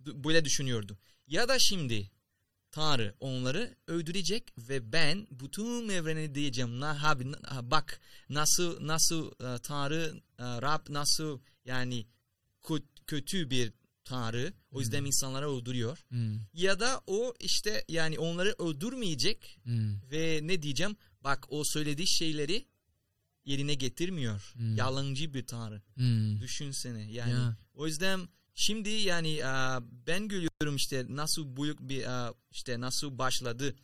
[SPEAKER 3] böyle düşünüyordu. Ya da şimdi Tanrı onları öldürecek ve ben bütün evreni diyeceğim. Na, abi, na- bak nasıl nasıl e, Tanrı e, Rab nasıl yani kö- kötü bir Tanrı. O yüzden insanları öldürüyor.
[SPEAKER 1] Hmm.
[SPEAKER 3] Ya da o işte yani onları öldürmeyecek
[SPEAKER 1] Hmm.
[SPEAKER 3] ve ne diyeceğim? Bak o söylediği şeyleri yerine getirmiyor.
[SPEAKER 1] Hmm.
[SPEAKER 3] Yalancı bir Tanrı.
[SPEAKER 1] Hmm.
[SPEAKER 3] Düşünsene yani.
[SPEAKER 1] Ya.
[SPEAKER 3] O yüzden şimdi yani e, ben görüyorum işte nasıl büyük bir e, işte nasıl başladı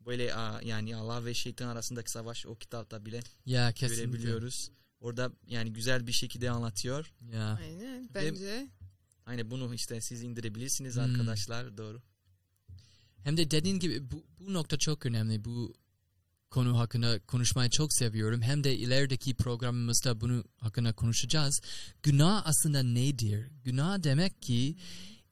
[SPEAKER 3] böyle e, yani Allah ve şeytan arasındaki savaş o kitapta bile
[SPEAKER 1] Ya kesinlikle.
[SPEAKER 3] görebiliyoruz. Orada yani güzel bir şekilde anlatıyor.
[SPEAKER 1] Ya.
[SPEAKER 2] Aynen bence.
[SPEAKER 3] Hani bunu işte siz indirebilirsiniz
[SPEAKER 1] Hmm.
[SPEAKER 3] arkadaşlar doğru.
[SPEAKER 1] Hem de dediğin gibi bu, bu nokta çok önemli. Bu konu hakkında konuşmayı çok seviyorum. Hem de ilerideki programımızda bunu hakkında konuşacağız. Günah aslında nedir? Günah demek ki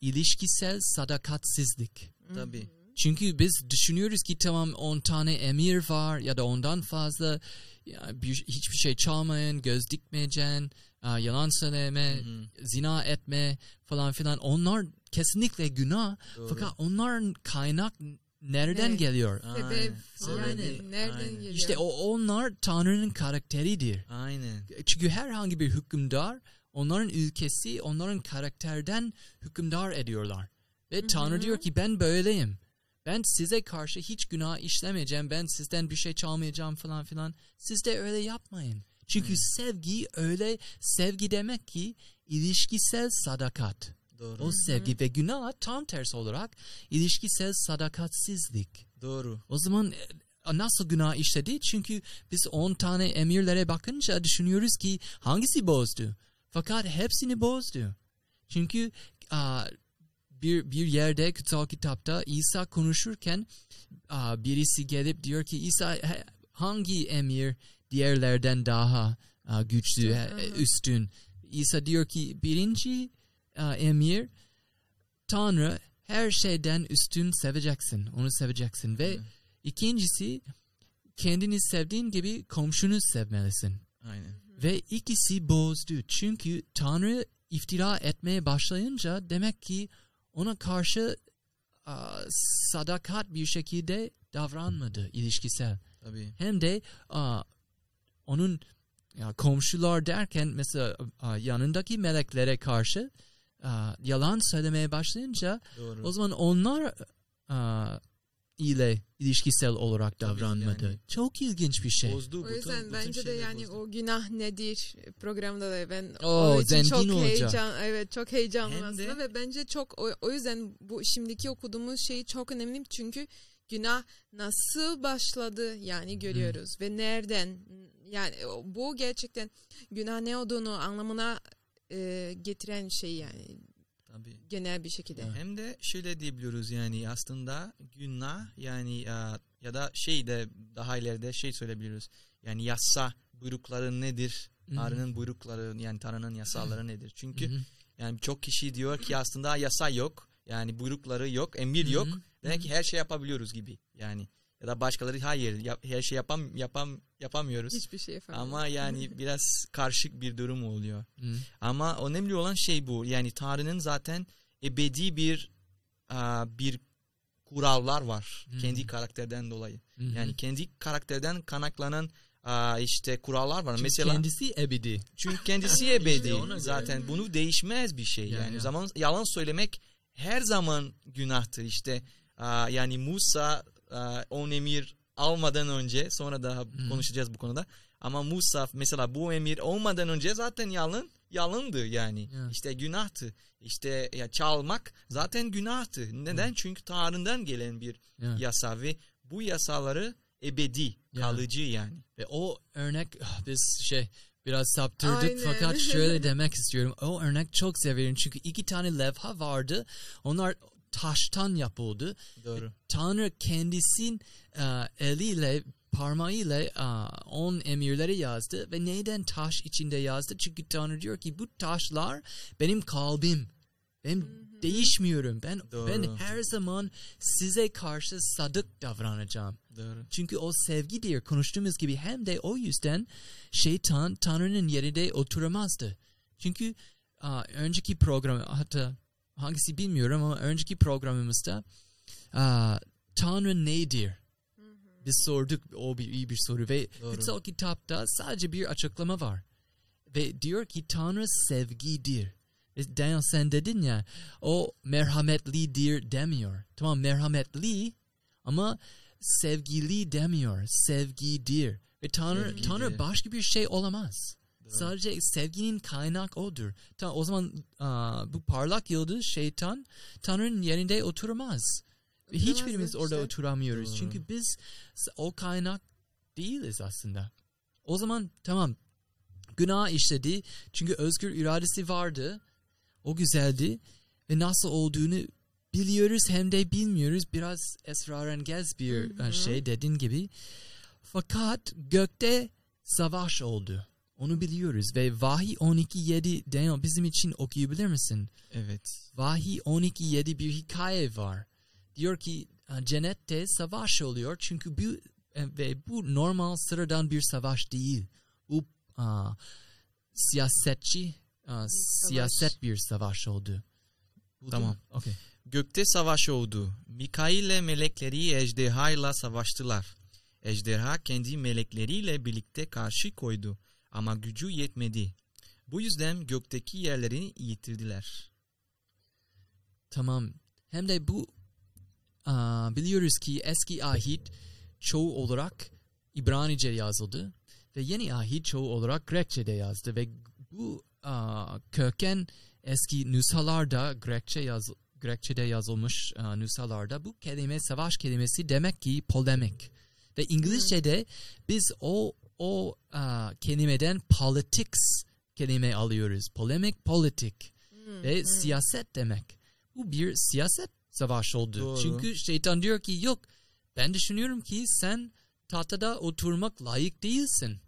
[SPEAKER 1] ilişkisel sadakatsizlik.
[SPEAKER 3] Tabii.
[SPEAKER 1] Çünkü biz düşünüyoruz ki tamam 10 tane emir var ya da ondan fazla ya bir, hiçbir şey çalmayın, göz dikmeyeceksin, yalan söyleme,
[SPEAKER 3] Hı hı.
[SPEAKER 1] zina etme falan filan. Onlar kesinlikle günah.
[SPEAKER 3] Doğru.
[SPEAKER 1] Fakat onların kaynak nereden
[SPEAKER 2] Ne?
[SPEAKER 1] geliyor?
[SPEAKER 2] Sebep
[SPEAKER 3] Aynen.
[SPEAKER 2] yani nereden
[SPEAKER 3] Aynen.
[SPEAKER 2] geliyor?
[SPEAKER 1] İşte o onlar Tanrı'nın karakteridir.
[SPEAKER 3] Aynen.
[SPEAKER 1] Çünkü herhangi bir hükümdar onların ülkesi onların karakterden hükümdar ediyorlar. Ve Tanrı diyor ki ben böyleyim. Ben size karşı hiç günah işlemeyeceğim. Ben sizden bir şey çalmayacağım falan filan. Siz de öyle yapmayın. Çünkü sevgi öyle sevgi demek ki ilişkisel sadakat.
[SPEAKER 3] Doğru.
[SPEAKER 1] O sevgi ve günah tam tersi olarak ilişkisel sadakatsizlik.
[SPEAKER 3] Doğru.
[SPEAKER 1] O zaman e, nasıl günah işledi? Çünkü biz 10 tane emirlere bakınca düşünüyoruz ki hangisi bozdu? Fakat hepsini bozdu. Çünkü a, bir bir yerde kutsal kitapta İsa konuşurken a, birisi gelip diyor ki İsa hangi emir diğerlerden daha a, güçlü, üstün? İsa diyor ki birinci emir Tanrı her şeyden üstün seveceksin. Onu seveceksin ve
[SPEAKER 3] Hı.
[SPEAKER 1] ikincisi kendini sevdiğin gibi komşunu sevmelisin.
[SPEAKER 3] Aynen.
[SPEAKER 1] Ve ikisi bozdu. Çünkü Tanrı iftira etmeye başlayınca demek ki ona karşı a, sadakat bir şekilde davranmadı ilişkisel.
[SPEAKER 3] Tabii.
[SPEAKER 1] Hem de a, onun ya, komşular derken mesela a, yanındaki meleklere karşı a, yalan söylemeye başlayınca
[SPEAKER 3] Doğru.
[SPEAKER 1] o zaman onlar aa, ile ilişkisel olarak
[SPEAKER 3] Tabii
[SPEAKER 1] davranmadı.
[SPEAKER 3] yani.
[SPEAKER 1] Çok ilginç bir şey.
[SPEAKER 3] Bozdu.
[SPEAKER 2] O yüzden
[SPEAKER 3] bütün
[SPEAKER 2] bence de yani
[SPEAKER 3] bozdu.
[SPEAKER 2] o günah nedir programda da ben
[SPEAKER 1] Oo,
[SPEAKER 2] onun için çok
[SPEAKER 1] olacak.
[SPEAKER 2] heyecan evet çok heyecanlıyım
[SPEAKER 3] Hem de-
[SPEAKER 2] aslında ve bence çok o, o yüzden bu şimdiki okuduğumuz şey çok önemli çünkü günah nasıl başladı yani görüyoruz ve nereden yani bu gerçekten günah ne olduğunu anlamına e, getiren şey yani
[SPEAKER 3] Tabii.
[SPEAKER 2] genel bir şekilde.
[SPEAKER 1] Evet.
[SPEAKER 3] Hem de şöyle diyebiliyoruz yani aslında günah yani e, ya da şey de daha ileride şey söyleyebiliyoruz. Yani yasa buyrukları nedir? Tanrı'nın buyrukları yani Tanrı'nın yasaları nedir? Çünkü yani çok kişi diyor ki aslında yasa yok. Yani buyrukları yok, emir yok. Demek ki her şey yapabiliyoruz gibi. Yani ya da başkaları hayır yap- her şey yapam yapam yapamıyoruz.
[SPEAKER 2] Hiçbir şey yapamıyorum.
[SPEAKER 3] Ama yani biraz karışık bir durum oluyor.
[SPEAKER 1] Hı.
[SPEAKER 3] Ama önemli olan şey bu. Yani Tanrı'nın zaten ebedi bir aa, bir kurallar var.
[SPEAKER 1] Hı.
[SPEAKER 3] Kendi karakterden dolayı.
[SPEAKER 1] Hı.
[SPEAKER 3] Yani kendi karakterden kaynaklanan aa, işte kurallar var.
[SPEAKER 1] Çünkü
[SPEAKER 3] Mesela
[SPEAKER 1] kendisi ebedi.
[SPEAKER 3] çünkü kendisi ebedi.
[SPEAKER 1] göre.
[SPEAKER 3] zaten bunu değişmez bir şey.
[SPEAKER 1] Ya,
[SPEAKER 3] Yani
[SPEAKER 1] ya.
[SPEAKER 3] o zaman yalan söylemek her zaman günahtır. İşte aa, yani Musa aa, on emir almadan önce sonra daha
[SPEAKER 1] Hı.
[SPEAKER 3] konuşacağız bu konuda. Ama Musa mesela bu emir olmadan önce zaten yalan yalandı yani.
[SPEAKER 1] Ya.
[SPEAKER 3] İşte günahtı. İşte ya çalmak zaten günahtı. Neden? Çünkü Tanrı'dan gelen bir
[SPEAKER 1] Ya.
[SPEAKER 3] yasa ve bu yasaları ebedi,
[SPEAKER 1] Ya.
[SPEAKER 3] kalıcı yani.
[SPEAKER 1] Ve o örnek ah, biz şey biraz saptırdık
[SPEAKER 2] Aynen.
[SPEAKER 1] fakat şöyle demek istiyorum. O örnek çok severim çünkü iki tane levha vardı. Onlar taştan yapıldı.
[SPEAKER 3] Doğru.
[SPEAKER 1] Tanrı kendisin e, eliyle parmağıyla e, on emirleri yazdı ve neden taş içinde yazdı? Çünkü Tanrı diyor ki bu taşlar benim kalbim. Ben değişmiyorum. Ben
[SPEAKER 3] Doğru.
[SPEAKER 1] ben her zaman size karşı sadık davranacağım.
[SPEAKER 3] Doğru.
[SPEAKER 1] Çünkü o sevgidir konuştuğumuz gibi hem de o yüzden şeytan Tanrı'nın yerinde oturamazdı. Çünkü aa, önceki program hatta hangisi bilmiyorum ama önceki programımızda aa, Tanrı nedir? Biz sorduk o bir iyi bir soru ve
[SPEAKER 3] Doğru.
[SPEAKER 1] kutsal kitapta sadece bir açıklama var. Ve diyor ki Tanrı sevgidir. Ve Daniel sen dedin ya o merhametlidir demiyor. Tamam merhametli ama sevgili demiyor. Sevgidir. Ve Tanrı,
[SPEAKER 3] Sevgidir.
[SPEAKER 1] Tanrı başka bir şey olamaz. Sadece sevginin kaynak odur. Tamam, o zaman aa, bu parlak yıldız şeytan Tanrı'nın yerinde oturmaz.
[SPEAKER 2] Oturamaz
[SPEAKER 1] hiçbirimiz
[SPEAKER 2] da
[SPEAKER 1] orada
[SPEAKER 2] işte.
[SPEAKER 1] oturamıyoruz.
[SPEAKER 3] Doğru.
[SPEAKER 1] Çünkü biz o kaynak değiliz aslında. O zaman tamam günah işledi. Çünkü özgür iradesi vardı. O güzeldi. Ve nasıl olduğunu biliyoruz hem de bilmiyoruz. Biraz esrarengiz bir
[SPEAKER 2] Hı hı.
[SPEAKER 1] şey dediğin gibi. Fakat gökte savaş oldu. Onu biliyoruz ve Vahiy 12.7 Daniel bizim için okuyabilir misin?
[SPEAKER 3] Evet.
[SPEAKER 1] Vahiy 12.7 bir hikaye var. Diyor ki cennette savaş oluyor çünkü bu e, ve bu normal sıradan bir savaş değil. Bu a, siyasetçi a, siyaset bir savaş oldu. Bu
[SPEAKER 3] Tamam.
[SPEAKER 1] Okay.
[SPEAKER 3] Gökte savaş oldu. Mikail ile melekleri ejderhayla savaştılar. Ejderha kendi melekleriyle birlikte karşı koydu ama gücü yetmedi. Bu yüzden gökteki yerlerini yitirdiler.
[SPEAKER 1] Tamam. Hem de bu aa, biliyoruz ki eski ahit çoğu olarak İbranice yazıldı ve yeni ahit çoğu olarak Grekçe'de yazdı ve bu aa, köken eski nüshalarda Grekçe yaz, Grekçe'de yazılmış aa, nüshalarda bu kelime savaş kelimesi demek ki polemik ve İngilizce'de biz o o aa, kelimeden politics kelime alıyoruz. Polemik, politik
[SPEAKER 2] Hmm,
[SPEAKER 1] ve
[SPEAKER 2] hmm.
[SPEAKER 1] siyaset demek. Bu bir siyaset savaşı oldu.
[SPEAKER 3] Doğru.
[SPEAKER 1] Çünkü şeytan diyor ki yok ben düşünüyorum ki sen tahtada oturmak layık değilsin.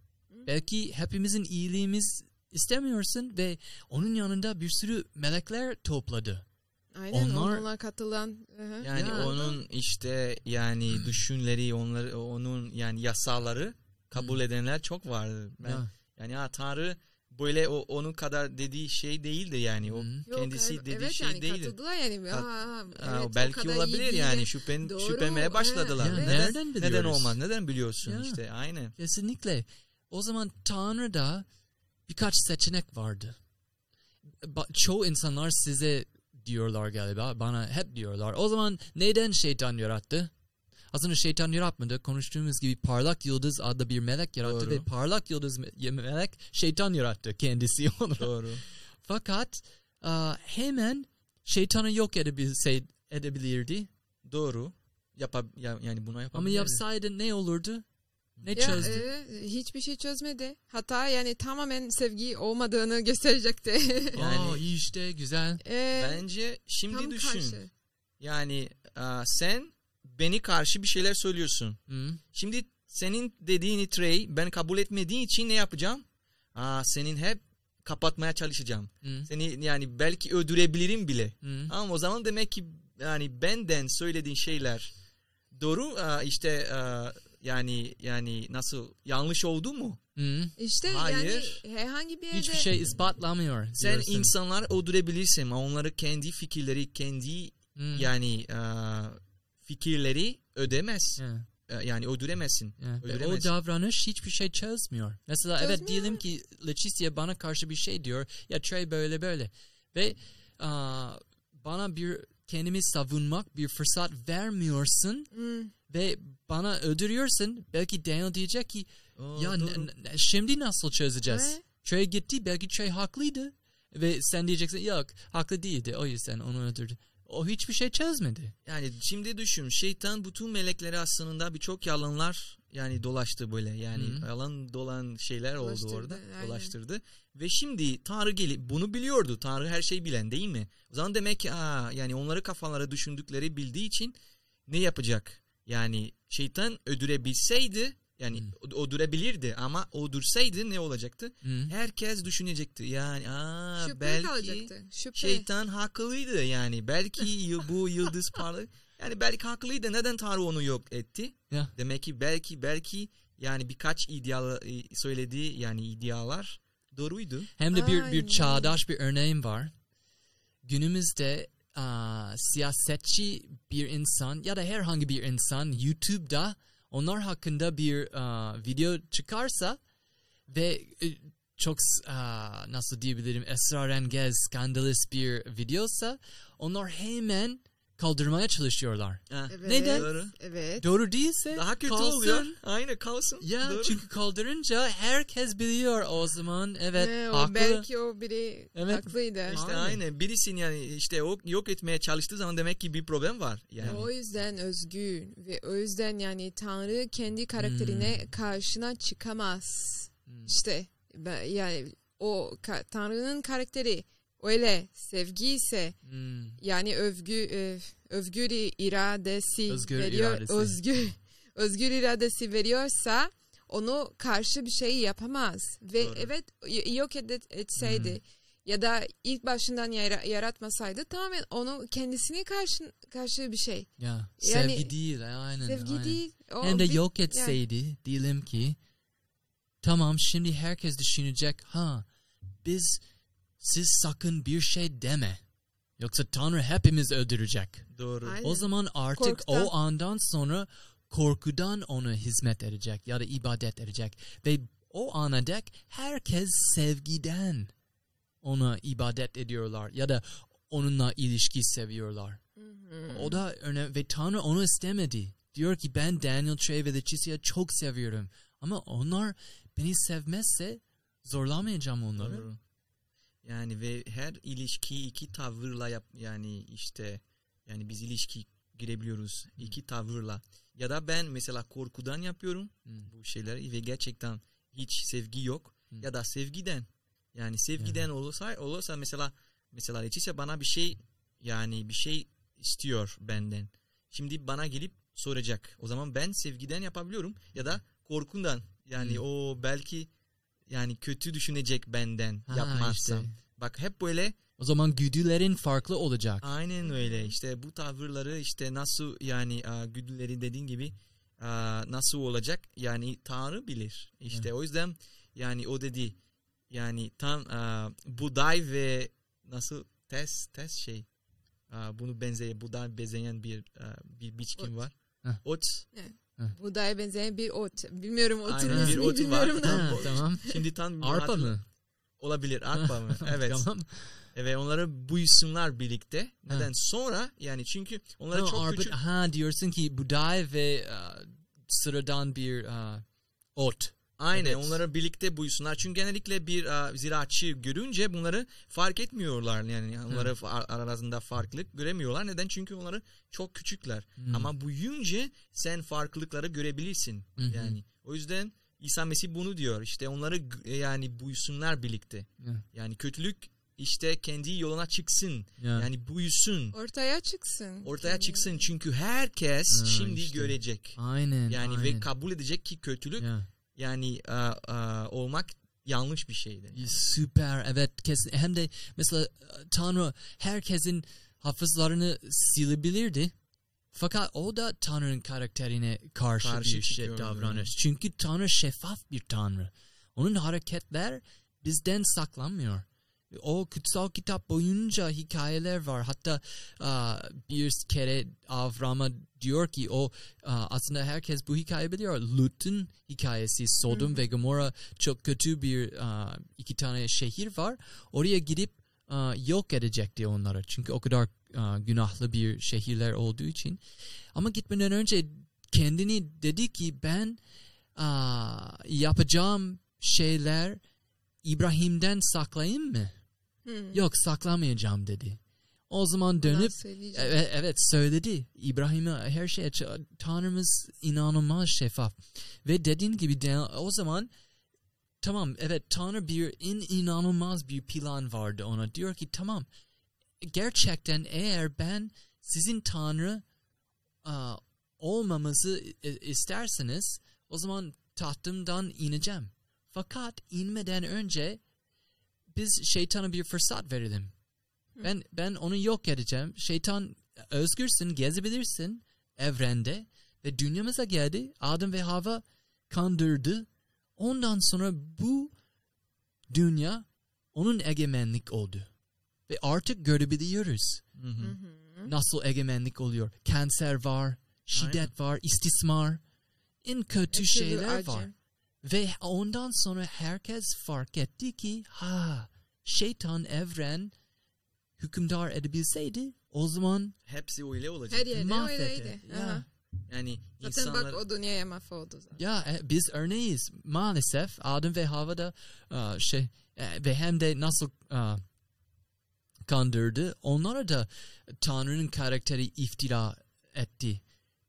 [SPEAKER 1] Belki hepimizin iyiliğimiz istemiyorsun ve onun yanında bir sürü melekler topladı.
[SPEAKER 2] Aynen
[SPEAKER 1] Onlar-
[SPEAKER 2] onunla katılan. hı.
[SPEAKER 3] Yani
[SPEAKER 1] Ya.
[SPEAKER 3] onun işte yani düşünleri, onları onun yani yasaları kabul edenler çok vardı. Ben
[SPEAKER 1] Ya.
[SPEAKER 3] yani ha Tanrı böyle o onun kadar dediği şey değildi yani. O
[SPEAKER 1] Hı.
[SPEAKER 2] Yok,
[SPEAKER 3] kendisi
[SPEAKER 2] hayır,
[SPEAKER 3] dediği
[SPEAKER 2] evet,
[SPEAKER 3] şey
[SPEAKER 2] yani
[SPEAKER 3] değildi.
[SPEAKER 2] Katıldılar yani.
[SPEAKER 3] Ha-
[SPEAKER 2] Ha,
[SPEAKER 3] Ha,
[SPEAKER 2] evet, o
[SPEAKER 3] belki olabilir yani şüphen
[SPEAKER 2] Doğru,
[SPEAKER 3] şüphemeye başladılar.
[SPEAKER 2] evet,
[SPEAKER 1] Ya,
[SPEAKER 3] neden,
[SPEAKER 1] nereden
[SPEAKER 3] neden
[SPEAKER 1] biliyoruz?
[SPEAKER 3] olmaz? Neden biliyorsun
[SPEAKER 1] Ya.
[SPEAKER 3] işte? Aynen.
[SPEAKER 1] Kesinlikle. O zaman Tanrı'da birkaç seçenek vardı. Ba- çoğu insanlar size diyorlar galiba. Bana hep diyorlar. O zaman neden şeytan yarattı? Aslında şeytan yaratmadı. Konuştuğumuz gibi parlak yıldız adlı bir melek yarattı
[SPEAKER 3] Doğru.
[SPEAKER 1] ve parlak yıldız me- melek şeytan yarattı kendisi olarak.
[SPEAKER 3] Doğru.
[SPEAKER 1] Fakat aa, hemen şeytanı yok edebilse, edebilirdi.
[SPEAKER 3] Doğru. Yapa, ya- yani buna
[SPEAKER 1] Ama
[SPEAKER 3] yapabilirdi.
[SPEAKER 1] yapsaydı ne olurdu? Ne
[SPEAKER 2] Ya,
[SPEAKER 1] çözdü?
[SPEAKER 2] e, hiçbir şey çözmedi. Hatta yani tamamen sevgi olmadığını gösterecekti.
[SPEAKER 3] Yani-
[SPEAKER 1] Aa, iyi işte güzel.
[SPEAKER 2] E,
[SPEAKER 3] Bence şimdi düşün.
[SPEAKER 2] karşı.
[SPEAKER 3] Yani aa, sen beni karşı bir şeyler söylüyorsun.
[SPEAKER 1] Hı.
[SPEAKER 3] Şimdi senin dediğini Trey ben kabul etmediğin için ne yapacağım? Aa, senin hep kapatmaya çalışacağım.
[SPEAKER 1] Hı.
[SPEAKER 3] Seni yani belki öldürebilirim bile.
[SPEAKER 1] Hı.
[SPEAKER 3] Ama o zaman demek ki yani benden söylediğin şeyler doğru aa, işte aa, yani yani nasıl yanlış oldu mu?
[SPEAKER 1] Hı.
[SPEAKER 2] İşte
[SPEAKER 3] Hayır.
[SPEAKER 2] yani herhangi bir yerde
[SPEAKER 1] Hiçbir şey ispatlamıyor.
[SPEAKER 3] Sen
[SPEAKER 1] diyorsun.
[SPEAKER 3] insanlar öldürebilirsin ama onları kendi fikirleri kendi
[SPEAKER 1] Hı.
[SPEAKER 3] yani aa, fikirleri ödemez. Aa, Yani öldüremezsin.
[SPEAKER 1] ya. Ve O
[SPEAKER 3] Öldüremezsin.
[SPEAKER 1] davranış hiçbir şey çözmüyor. Mesela evet
[SPEAKER 2] Çözmüyor.
[SPEAKER 1] diyelim ki Leticia bana karşı bir şey diyor. Ya Trey böyle böyle. Ve aa, bana bir kendimi savunmak bir fırsat vermiyorsun
[SPEAKER 2] Hmm,
[SPEAKER 1] ve bana öldürüyorsun. Belki Daniel diyecek ki
[SPEAKER 3] Oo,
[SPEAKER 1] ya şimdi nasıl çözeceğiz?
[SPEAKER 2] Evet.
[SPEAKER 1] Trey gitti belki Trey haklıydı. Ve sen diyeceksin yok haklı değildi o yüzden onu öldürdü. O hiçbir şey çözmedi.
[SPEAKER 3] Yani şimdi düşün şeytan bütün melekleri aslında birçok yalanlar yani dolaştı böyle yani
[SPEAKER 1] Hı.
[SPEAKER 3] yalan dolan şeyler oldu
[SPEAKER 2] Dolaştırdı,
[SPEAKER 3] orada
[SPEAKER 2] aynen.
[SPEAKER 3] dolaştırdı ve şimdi Tanrı gelip bunu biliyordu Tanrı her şeyi bilen değil mi o zaman demek ki aa, yani onları kafalara düşündükleri bildiği için ne yapacak yani şeytan öldürebilseydi yani
[SPEAKER 1] Hı.
[SPEAKER 3] öldürebilirdi ama öldürseydi ne olacaktı
[SPEAKER 1] Hı.
[SPEAKER 3] herkes düşünecekti yani aa,
[SPEAKER 2] Şüphe
[SPEAKER 3] belki
[SPEAKER 2] kalacaktı. Şüphe.
[SPEAKER 3] şeytan haklıydı yani belki bu yıldız parlak yani belki haklıydı neden Tanrı onu yok etti
[SPEAKER 1] Ya.
[SPEAKER 3] demek ki belki belki yani birkaç ideal e, söylediği yani idealar doğruydu
[SPEAKER 1] Hem de bir, bir çağdaş bir örneğim var. Günümüzde aa, siyasetçi bir insan ya da herhangi bir insan YouTube'da onlar hakkında bir aa, video çıkarsa ve e, çok aa, nasıl diyebilirim esrarengiz, skandalist bir videosa onlar hemen kaldırmaya çalışıyorlar.
[SPEAKER 3] Ha,
[SPEAKER 2] Evet.
[SPEAKER 1] Neden?
[SPEAKER 3] Doğru.
[SPEAKER 2] Evet.
[SPEAKER 1] Doğru değilse
[SPEAKER 3] Daha kötü
[SPEAKER 1] kalsın.
[SPEAKER 3] oluyor. Aynı kalsın.
[SPEAKER 1] Ya
[SPEAKER 3] Doğru.
[SPEAKER 1] çünkü kaldırınca herkes biliyor o zaman evet
[SPEAKER 2] Ee, o
[SPEAKER 1] haklı.
[SPEAKER 2] belki o biri
[SPEAKER 1] Evet.
[SPEAKER 2] haklıydı.
[SPEAKER 3] İşte
[SPEAKER 1] Aynen.
[SPEAKER 3] aynı. Birisin yani işte o yok etmeye çalıştığı zaman demek ki bir problem var. Yani.
[SPEAKER 2] O yüzden özgür ve o yüzden yani Tanrı kendi karakterine karşına çıkamaz.
[SPEAKER 1] Hmm.
[SPEAKER 2] İşte ben- yani o Tanrı'nın karakteri öyle sevgi ise
[SPEAKER 1] Hmm.
[SPEAKER 2] yani övgü e, özgür iradesi
[SPEAKER 1] Özgür
[SPEAKER 2] veriyor
[SPEAKER 1] iradesi.
[SPEAKER 2] özgür özgür iradesi veriyorsa onu karşı bir şey yapamaz ve
[SPEAKER 3] Doğru.
[SPEAKER 2] evet yok etseydi ya da ilk başından yara- yaratmasaydı tamamen onu kendisine karşı karşı bir şey.
[SPEAKER 1] Ya
[SPEAKER 2] Yani
[SPEAKER 1] sevgi değil aynen.
[SPEAKER 2] Sevgi
[SPEAKER 1] aynen.
[SPEAKER 2] değil. O
[SPEAKER 1] Hem de
[SPEAKER 2] bir-
[SPEAKER 1] yok etseydi diyelim ki tamam şimdi herkes düşünecek ha biz siz sakın bir şey deme. Yoksa Tanrı hepimiz öldürecek.
[SPEAKER 3] Doğru.
[SPEAKER 2] Aynen.
[SPEAKER 1] O zaman artık
[SPEAKER 2] Korkudan.
[SPEAKER 1] o andan sonra korkudan ona hizmet edecek ya da ibadet edecek. Ve o ana dek herkes sevgiden ona ibadet ediyorlar ya da onunla ilişki seviyorlar. O da önemli ve Tanrı onu istemedi. Diyor ki ben Daniel Trey ve Leticia çok seviyorum. Ama onlar beni sevmezse zorlamayacağım onları.
[SPEAKER 3] Doğru. Yani ve her ilişki iki tavırla yap yani işte yani biz ilişki girebiliyoruz iki tavırla. Ya da ben mesela korkudan yapıyorum
[SPEAKER 1] Hmm.
[SPEAKER 3] bu şeyleri ve gerçekten hiç sevgi yok
[SPEAKER 1] Hmm.
[SPEAKER 3] ya da sevgiden yani sevgiden olursa olursa mesela mesela Leticia bana bir şey yani bir şey istiyor benden. Şimdi bana gelip soracak. O zaman ben sevgiden yapabiliyorum ya da korkundan. Yani
[SPEAKER 1] Hmm.
[SPEAKER 3] o belki yani kötü düşünecek benden
[SPEAKER 1] Ha,
[SPEAKER 3] yapmazsam.
[SPEAKER 1] işte.
[SPEAKER 3] Bak hep böyle
[SPEAKER 1] O zaman güdülerin farklı olacak.
[SPEAKER 3] aynen öyle. İşte bu tavırları işte nasıl yani a, güdüleri dediğin gibi a, nasıl olacak? Yani Tanrı bilir. İşte o yüzden yani o dedi yani tam a, buğday ve nasıl ters ters şey a, bunu benzeyen buğday benzeyen bir a, bir biçkim
[SPEAKER 2] Ot.
[SPEAKER 3] var.
[SPEAKER 1] Heh.
[SPEAKER 3] Ot.
[SPEAKER 2] Buğdaya benzeyen bir ot. Bilmiyorum otun
[SPEAKER 3] Aynen, bir otu var.
[SPEAKER 2] bilmiyorum da.
[SPEAKER 1] Ha, tamam.
[SPEAKER 3] Şimdi tam
[SPEAKER 1] Arpa mı?
[SPEAKER 3] Olabilir arpa mı? Evet.
[SPEAKER 1] tamam.
[SPEAKER 3] Ve onları buysunlar birlikte. Neden? Sonra yani çünkü onları
[SPEAKER 1] Ha,
[SPEAKER 3] çok
[SPEAKER 1] arpa-
[SPEAKER 3] küçük.
[SPEAKER 1] ha diyorsun ki buğday ve uh, sıradan bir uh, ot.
[SPEAKER 3] Aynen
[SPEAKER 1] Evet.
[SPEAKER 3] onları birlikte buysunlar. Çünkü genellikle bir a, ziraatçı görünce bunları fark etmiyorlar. Yani onları fa- arasında farklılık göremiyorlar. Neden? Çünkü onları çok küçükler.
[SPEAKER 1] Hmm.
[SPEAKER 3] Ama büyüyünce sen farklılıkları görebilirsin.
[SPEAKER 1] Hı.
[SPEAKER 3] Yani o yüzden İsa Mesih bunu diyor. İşte onları g- yani buysunlar birlikte.
[SPEAKER 1] Ya,
[SPEAKER 3] Yani kötülük işte kendi yoluna çıksın.
[SPEAKER 1] ya.
[SPEAKER 3] Yani buysun.
[SPEAKER 2] Ortaya çıksın.
[SPEAKER 3] Ortaya çıksın çünkü herkes
[SPEAKER 1] Ha,
[SPEAKER 3] şimdi
[SPEAKER 1] işte.
[SPEAKER 3] görecek.
[SPEAKER 1] Aynen.
[SPEAKER 3] Yani
[SPEAKER 1] aynen.
[SPEAKER 3] ve kabul edecek ki kötülük
[SPEAKER 1] Ya.
[SPEAKER 3] Yani a, a, olmak yanlış bir şeydir.
[SPEAKER 1] Süper evet kesin hem de mesela Tanrı herkesin hafızlarını silebilirdi. Fakat o da Tanrı'nın karakterine karşı,
[SPEAKER 3] Karşı
[SPEAKER 1] bir şey davranır. Çünkü Tanrı şeffaf bir Tanrı. Onun hareketler bizden saklanmıyor. O kutsal kitap boyunca hikayeler var. Hatta bir kere Avram'a diyor ki o aslında herkes bu hikaye biliyor. Lut'un hikayesi Sodom ve Gomorra çok kötü bir iki tane şehir var. Oraya gidip yok edecekti onları. Çünkü o kadar günahlı bir şehirler olduğu için. Ama gitmeden önce kendini dedi ki ben yapacağım şeyler İbrahim'den saklayayım mı? Yok saklamayacağım dedi. O zaman dönüp. Evet, evet söyledi. İbrahim'e her şey. Tanrımız inanılmaz şeffaf. Ve dediğin gibi de- o zaman tamam evet Tanrı bir in, inanılmaz bir plan vardı ona. Diyor ki tamam gerçekten eğer ben sizin Tanrı aa, olmamızı isterseniz o zaman tahtımdan ineceğim. Fakat inmeden önce biz şeytana bir fırsat verelim. Ben ben onu yok edeceğim. Şeytan özgürsün, gezebilirsin evrende ve dünyamıza geldi. Adem ve Hava kandırdı. Ondan sonra bu dünya onun egemenlik oldu. Ve artık görebiliyoruz
[SPEAKER 3] Hı hı.
[SPEAKER 1] Nasıl egemenlik oluyor. Kanser var, şiddet var, istismar, en kötü şeyler
[SPEAKER 2] acı.
[SPEAKER 1] var. Ve ondan sonra herkes fark etti ki ha şeytan evren hükümdar edebilseydi o zaman
[SPEAKER 3] Hepsi öyle olacak.
[SPEAKER 2] Her yerde
[SPEAKER 1] mahvetti.
[SPEAKER 2] öyleydi.
[SPEAKER 1] Ya.
[SPEAKER 2] Aha.
[SPEAKER 3] Yani
[SPEAKER 2] Zaten
[SPEAKER 3] insanlar
[SPEAKER 2] bak o dünyaya mahvoldu zaten.
[SPEAKER 1] Ya e, biz örneğiz maalesef Adem ve Hava'da e, şey e, ve hem de nasıl e, kandırdı onlara da Tanrı'nın karakteri iftira etti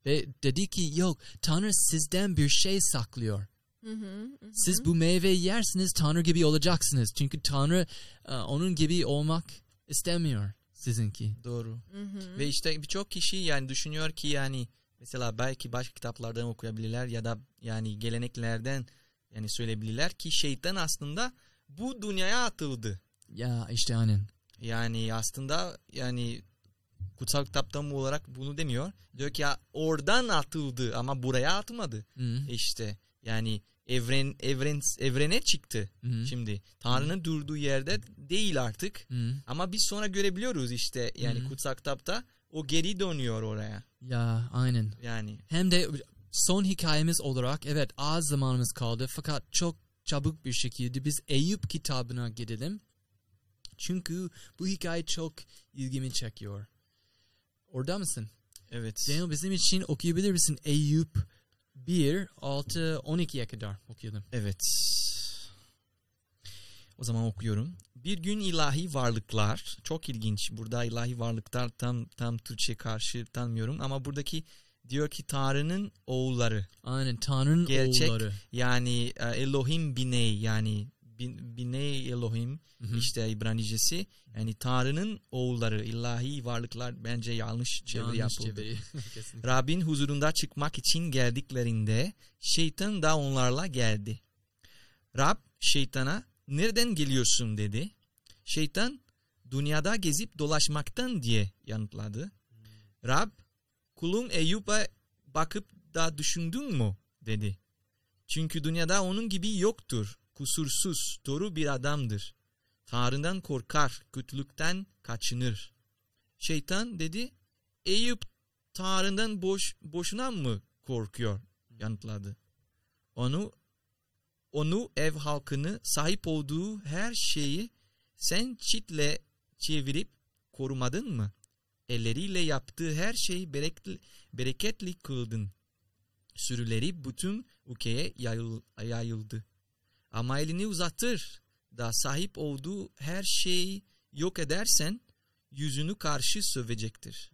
[SPEAKER 1] ve dedi ki yok Tanrı sizden bir şey saklıyor.
[SPEAKER 2] Hı hı, hı
[SPEAKER 1] Siz bu meyveyi yersiniz Tanrı gibi olacaksınız. Çünkü Tanrı e, onun gibi olmak istemiyor sizinki.
[SPEAKER 3] doğru.
[SPEAKER 2] Hı hı.
[SPEAKER 3] Ve işte birçok kişi yani düşünüyor ki yani mesela belki başka kitaplardan okuyabilirler ya da yani geleneklerden yani söyleyebilirler ki şeytan aslında bu dünyaya atıldı.
[SPEAKER 1] Ya işte aynen.
[SPEAKER 3] Yani aslında yani kutsal kitaptan olarak bunu demiyor. Diyor ki ya oradan atıldı ama buraya atılmadı.
[SPEAKER 1] Hı,
[SPEAKER 3] İşte yani evren evren evrene çıktı.
[SPEAKER 1] hı,
[SPEAKER 3] Şimdi Tanrı'nın durduğu yerde değil artık.
[SPEAKER 1] hı.
[SPEAKER 3] Ama biz sonra görebiliyoruz işte yani
[SPEAKER 1] Hı.
[SPEAKER 3] kutsal kitapta o geri dönüyor oraya.
[SPEAKER 1] Ya aynen.
[SPEAKER 3] Yani
[SPEAKER 1] Hem de son hikayemiz olarak evet az zamanımız kaldı fakat çok çabuk bir şekilde biz Eyüp kitabına gidelim. Çünkü bu hikaye çok ilgimi çekiyor. Orada mısın?
[SPEAKER 3] evet.
[SPEAKER 1] Daniel bizim için okuyabilir misin? Eyüp 1, 6, 12'ye kadar okuyalım.
[SPEAKER 3] Evet. O zaman okuyorum. Bir gün ilahi varlıklar çok ilginç. Burada ilahi varlıklar tam tam Türkçe karşı tanımıyorum ama buradaki diyor ki Tanrı'nın oğulları.
[SPEAKER 1] Aynen Tanrı'nın
[SPEAKER 3] Gerçek
[SPEAKER 1] oğulları.
[SPEAKER 3] Yani e, Elohim Biney yani Biney Elohim
[SPEAKER 1] Hı hı.
[SPEAKER 3] işte İbranicesi yani Tanrı'nın oğulları ilahi varlıklar bence yanlış çeviri
[SPEAKER 1] Yanlış
[SPEAKER 3] yapıldı.
[SPEAKER 1] çeviri.
[SPEAKER 3] Rabbin huzurunda çıkmak için geldiklerinde şeytan da onlarla geldi. Rab şeytana nereden geliyorsun dedi. Şeytan dünyada gezip dolaşmaktan diye yanıtladı. Rab kulum Eyüp'e bakıp da düşündün mü dedi. Çünkü dünyada onun gibi yoktur. Kusursuz, doğru bir adamdır. Tanrı'dan korkar, kötülükten kaçınır. Şeytan dedi, Eyüp Tanrı'dan boş, boşuna mı korkuyor? yanıtladı. Onu onu ev halkını sahip olduğu her şeyi sen çitle çevirip korumadın mı? Elleriyle yaptığı her şeyi bereketli, bereketli kıldın. Sürüleri bütün ülkeye yayıl- yayıldı. Ama elini uzatır da sahip olduğu her şeyi yok edersen yüzünü karşı sövecektir.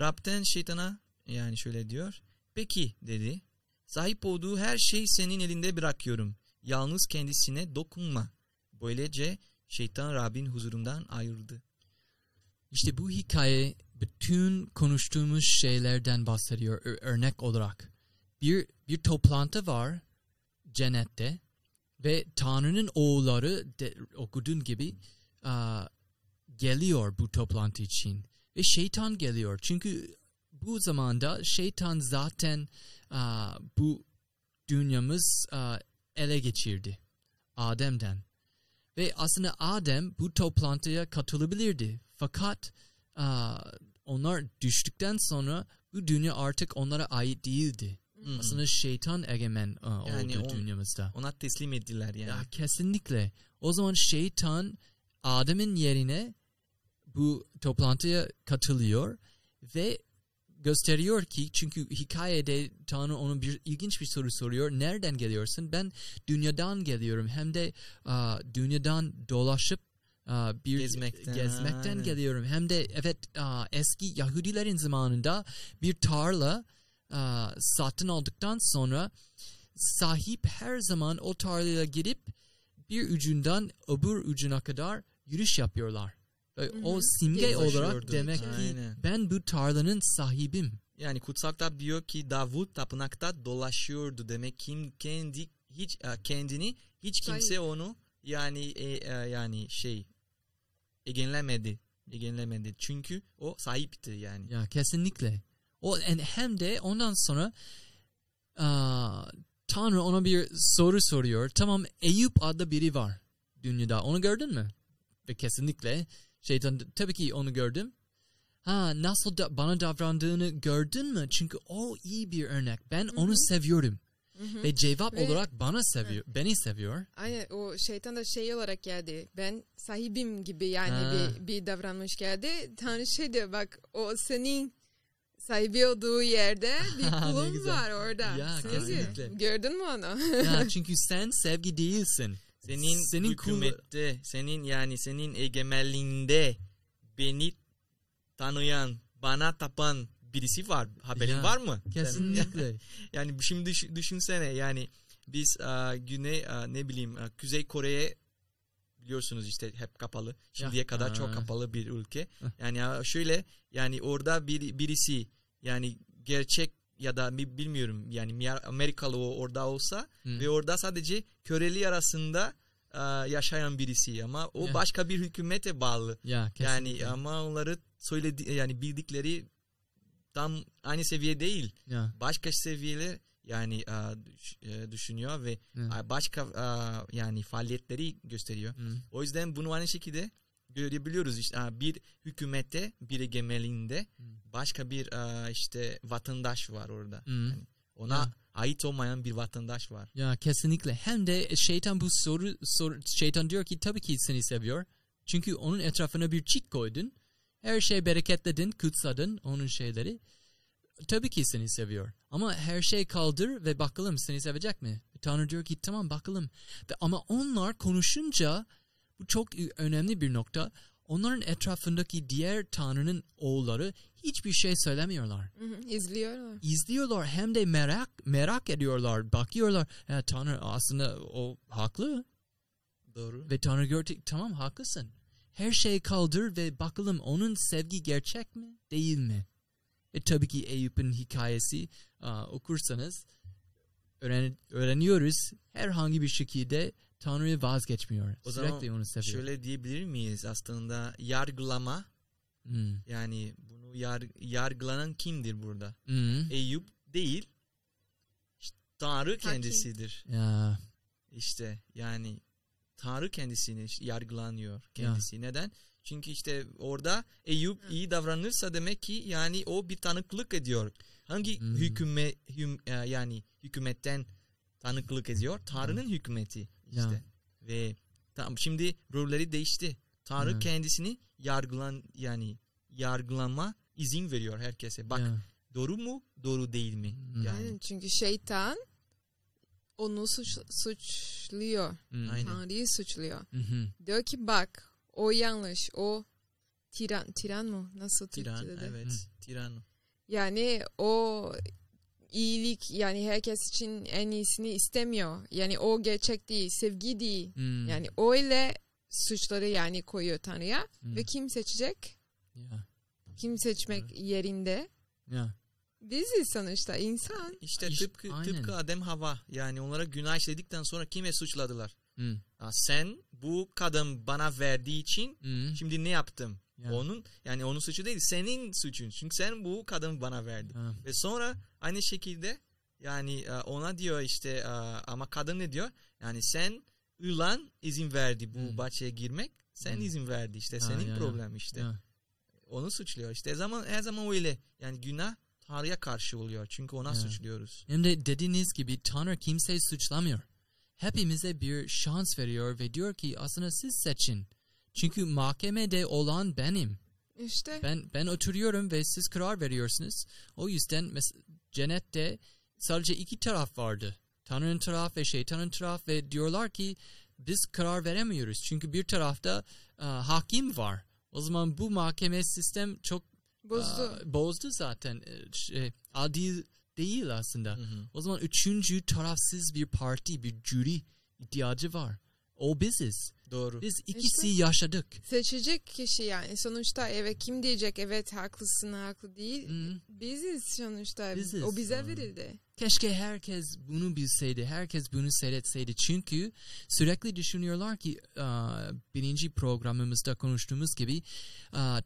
[SPEAKER 3] Rab'den şeytana yani şöyle diyor. Peki dedi. Sahip olduğu her şeyi senin elinde bırakıyorum. Yalnız kendisine dokunma. Böylece şeytan Rabbin huzurundan ayrıldı.
[SPEAKER 1] İşte bu hikaye bütün konuştuğumuz şeylerden bahsediyor örnek olarak. Bir bir toplantı var cennette ve Tanrı'nın oğulları de, okuduğun gibi aa, geliyor bu toplantı için ve şeytan geliyor çünkü bu zamanda şeytan zaten aa, bu dünyamız aa, ele geçirdi Adem'den ve aslında Adem bu toplantıya katılabilirdi. Fakat aa, onlar düştükten sonra bu dünya artık onlara ait değildi.
[SPEAKER 3] Hı hı.
[SPEAKER 1] Aslında şeytan egemen aa,
[SPEAKER 3] Yani
[SPEAKER 1] oldu
[SPEAKER 3] on-
[SPEAKER 1] dünyamızda.
[SPEAKER 3] Ona teslim ettiler yani.
[SPEAKER 1] Ya kesinlikle. O zaman şeytan Adem'in yerine bu toplantıya katılıyor ve gösteriyor ki çünkü hikayede Tanrı ona bir ilginç bir soru soruyor. Nereden geliyorsun? Ben dünyadan geliyorum. Hem de aa, dünyadan dolaşıp Aa, bir
[SPEAKER 3] Gezmekten,
[SPEAKER 1] gezmekten geliyorum. Hem de evet aa, eski Yahudilerin zamanında bir tarla aa, satın aldıktan sonra sahip her zaman o tarlaya girip bir ucundan öbür ucuna kadar yürüyüş yapıyorlar. Ve O
[SPEAKER 2] hı.
[SPEAKER 1] simge
[SPEAKER 3] Dolaşıyordu.
[SPEAKER 1] olarak demek ki
[SPEAKER 3] Aynen.
[SPEAKER 1] ben bu tarlanın sahibim.
[SPEAKER 3] Yani kutsal kitap diyor ki Davut tapınakta dolaşıyordu demek ki kendi hiç e, kendini hiç kimse
[SPEAKER 2] Sahip.
[SPEAKER 3] onu yani e, e, yani şey egenlemedi egenlemedi çünkü o sahipti yani.
[SPEAKER 1] Ya kesinlikle. O hem de ondan sonra aa, Tanrı ona bir soru soruyor. Tamam Eyüp adlı biri var dünyada. Onu gördün mü? Ve kesinlikle şeytan tabii ki onu gördüm. Ha nasıl da bana davrandığını gördün mü? Çünkü o iyi bir örnek. Ben onu seviyorum.
[SPEAKER 2] Hı hı.
[SPEAKER 1] Ve cevap
[SPEAKER 2] Ve-
[SPEAKER 1] olarak bana seviyor. Beni seviyor.
[SPEAKER 2] Aynen o şeytan da şey olarak geldi. Ben sahibim gibi yani
[SPEAKER 1] Ha.
[SPEAKER 2] bir, bir davranmış geldi. Tanrı şey diyor bak o senin sahibi olduğu yerde bir
[SPEAKER 1] güzel.
[SPEAKER 2] var orada.
[SPEAKER 1] Ya,
[SPEAKER 2] Sevgi.
[SPEAKER 1] kesinlikle.
[SPEAKER 2] Gördün mü onu?
[SPEAKER 1] Ya çünkü sen sevgi değilsin.
[SPEAKER 3] Senin,
[SPEAKER 1] Senin kul-
[SPEAKER 3] hükümette, senin yani senin egemenliğinde beni tanıyan, bana tapan birisi var. Haberin
[SPEAKER 1] Ya,
[SPEAKER 3] var mı?
[SPEAKER 1] Kesinlikle.
[SPEAKER 3] yani şimdi düş- düşünsene yani biz a, Güney a, ne bileyim a, Kuzey Kore'ye biliyorsunuz işte hep kapalı. Şimdiye kadar çok
[SPEAKER 1] Aa.
[SPEAKER 3] kapalı bir ülke. Yani a, şöyle yani orada bir birisi yani gerçek ya da bi- bilmiyorum yani Amerikalı o orada olsa
[SPEAKER 1] Hı.
[SPEAKER 3] ve orada sadece köreli arasında yaşayan birisi ama o
[SPEAKER 1] Ya.
[SPEAKER 3] başka bir hükümete bağlı.
[SPEAKER 1] Ya
[SPEAKER 3] Yani ama onları söyledi yani bildikleri tam aynı seviye değil
[SPEAKER 1] ya.
[SPEAKER 3] başka seviyeler yani düşünüyor ve a, başka yani faaliyetleri gösteriyor.
[SPEAKER 1] Hı.
[SPEAKER 3] O yüzden bunu aynı şekilde görebiliyoruz. İşte, bir hükümette, bir egemenliğinde
[SPEAKER 1] Hı.
[SPEAKER 3] başka bir a, işte vatandaş var orada.
[SPEAKER 1] Hı.
[SPEAKER 3] Yani ona
[SPEAKER 1] Ya.
[SPEAKER 3] ait olmayan bir vatandaş var.
[SPEAKER 1] Ya kesinlikle. Hem de şeytan bu soru, soru şeytan diyor ki tabii ki seni seviyor. Çünkü onun etrafına bir çit koydun. Her şey bereketledin, kutsadın onun şeyleri. Tabii ki seni seviyor. Ama her şey kaldır ve bakalım seni sevecek mi? Tanrı diyor ki tamam bakalım. Ve ama onlar konuşunca bu çok önemli bir nokta. Onların etrafındaki diğer Tanrı'nın oğulları hiçbir şey söylemiyorlar.
[SPEAKER 2] Hı hı, İzliyorlar.
[SPEAKER 1] izliyorlar hem de merak merak ediyorlar, bakıyorlar. Ya Tanrı aslında o haklı
[SPEAKER 3] Doğru.
[SPEAKER 1] ve Tanrı gördü tamam haklısın. Her şeyi kaldır ve bakalım onun sevgi gerçek mi değil mi? E tabii ki Eyüp'ün hikayesi aa, okursanız öğren, öğreniyoruz herhangi bir şekilde Tanrı'yı vazgeçmiyor.
[SPEAKER 3] O zaman
[SPEAKER 1] Sürekli onu seviyor.
[SPEAKER 3] Şöyle diyebilir miyiz aslında yargılama
[SPEAKER 1] Hmm.
[SPEAKER 3] yani bunu yar, yargılanan kimdir burada?
[SPEAKER 1] Hmm.
[SPEAKER 3] Eyüp değil işte Tanrı kendisidir.
[SPEAKER 1] Ya.
[SPEAKER 3] İşte yani Tanrı kendisini yargılanıyor kendisi. Neden? Çünkü işte orada Eyüp
[SPEAKER 2] Hı.
[SPEAKER 3] iyi davranırsa demek ki yani o bir tanıklık ediyor. Hangi
[SPEAKER 1] Hmm.
[SPEAKER 3] hüküme hüm, e, yani hükümetten tanıklık ediyor? Tanrı'nın hükümeti işte.
[SPEAKER 1] Ya.
[SPEAKER 3] Ve tam şimdi rolleri değişti. Tanrı
[SPEAKER 1] Evet.
[SPEAKER 3] kendisini yargılan yani yargılama izin veriyor herkese. Bak
[SPEAKER 1] ya.
[SPEAKER 3] doğru mu doğru değil mi?
[SPEAKER 1] Hmm.
[SPEAKER 3] Yani
[SPEAKER 2] Aynen, çünkü şeytan onu suç, suçluyor.
[SPEAKER 1] Hmm.
[SPEAKER 3] Aynen.
[SPEAKER 2] Tanrı'yı suçluyor.
[SPEAKER 1] Hı hı.
[SPEAKER 2] Diyor ki bak o yanlış o tiran tiran mı nasıl
[SPEAKER 3] tiran
[SPEAKER 2] Türkçe'de?
[SPEAKER 3] evet tiran.
[SPEAKER 2] Yani o iyilik yani herkes için en iyisini istemiyor. Yani o gerçek değil, sevgi değil.
[SPEAKER 1] Hmm.
[SPEAKER 2] Yani öyle suçları yani koyuyor Tanrı'ya
[SPEAKER 1] Hmm.
[SPEAKER 2] ve kim seçecek?
[SPEAKER 1] Ya.
[SPEAKER 2] Kim seçmek yerinde?
[SPEAKER 1] Ya.
[SPEAKER 2] Biziz sonuçta insan.
[SPEAKER 3] İşte tıpkı,
[SPEAKER 1] aynen.
[SPEAKER 3] tıpkı Adem Hava yani onlara günah işledikten sonra kime suçladılar?
[SPEAKER 1] Hmm.
[SPEAKER 3] Ha, sen bu kadın bana verdiği için
[SPEAKER 1] Hmm.
[SPEAKER 3] şimdi ne yaptım?
[SPEAKER 1] Ya.
[SPEAKER 3] Onun yani onun suçu değil senin suçun. Çünkü sen bu kadın bana verdin.
[SPEAKER 1] Ha.
[SPEAKER 3] Ve sonra aynı şekilde yani e, ona diyor işte e, ama kadın ne diyor? Yani sen yılan izin verdi bu
[SPEAKER 1] Hmm.
[SPEAKER 3] bahçeye girmek. Sen
[SPEAKER 1] Hmm.
[SPEAKER 3] izin verdi işte
[SPEAKER 1] Ha,
[SPEAKER 3] senin
[SPEAKER 1] ya, ya.
[SPEAKER 3] problem işte.
[SPEAKER 1] Ya.
[SPEAKER 3] Onu suçluyor işte. Zaman her zaman öyle. Yani günah Tanrı'ya karşı oluyor. Çünkü ona
[SPEAKER 1] Ya.
[SPEAKER 3] suçluyoruz.
[SPEAKER 1] Hem de dediğiniz gibi Tanrı kimseyi suçlamıyor. Hepimize bir şans veriyor ve diyor ki aslında siz seçin. Çünkü mahkemede olan benim.
[SPEAKER 2] İşte
[SPEAKER 1] Ben ben oturuyorum ve siz karar veriyorsunuz. O yüzden mes- cennette sadece iki taraf vardı. Tanrı'nın taraf ve şeytanın taraf ve diyorlar ki biz karar veremiyoruz. Çünkü bir tarafta aa, hakim var. O zaman bu mahkeme sistem çok
[SPEAKER 2] Bozdu.
[SPEAKER 1] aa, bozdu zaten. Ee, Şey, adil değil aslında.
[SPEAKER 3] Hı hı.
[SPEAKER 1] O zaman üçüncü tarafsız bir parti, bir jüri ihtiyacı var. O biziz.
[SPEAKER 3] Doğru.
[SPEAKER 1] Biz ikisi yaşadık.
[SPEAKER 2] Seçecek kişi yani sonuçta evet kim diyecek evet haklısın haklı değil.
[SPEAKER 1] Hı.
[SPEAKER 2] Biziz sonuçta.
[SPEAKER 1] Biziz.
[SPEAKER 2] O bize verildi.
[SPEAKER 1] Keşke herkes bunu bilseydi, herkes bunu seyretseydi. Çünkü sürekli düşünüyorlar ki birinci programımızda konuştuğumuz gibi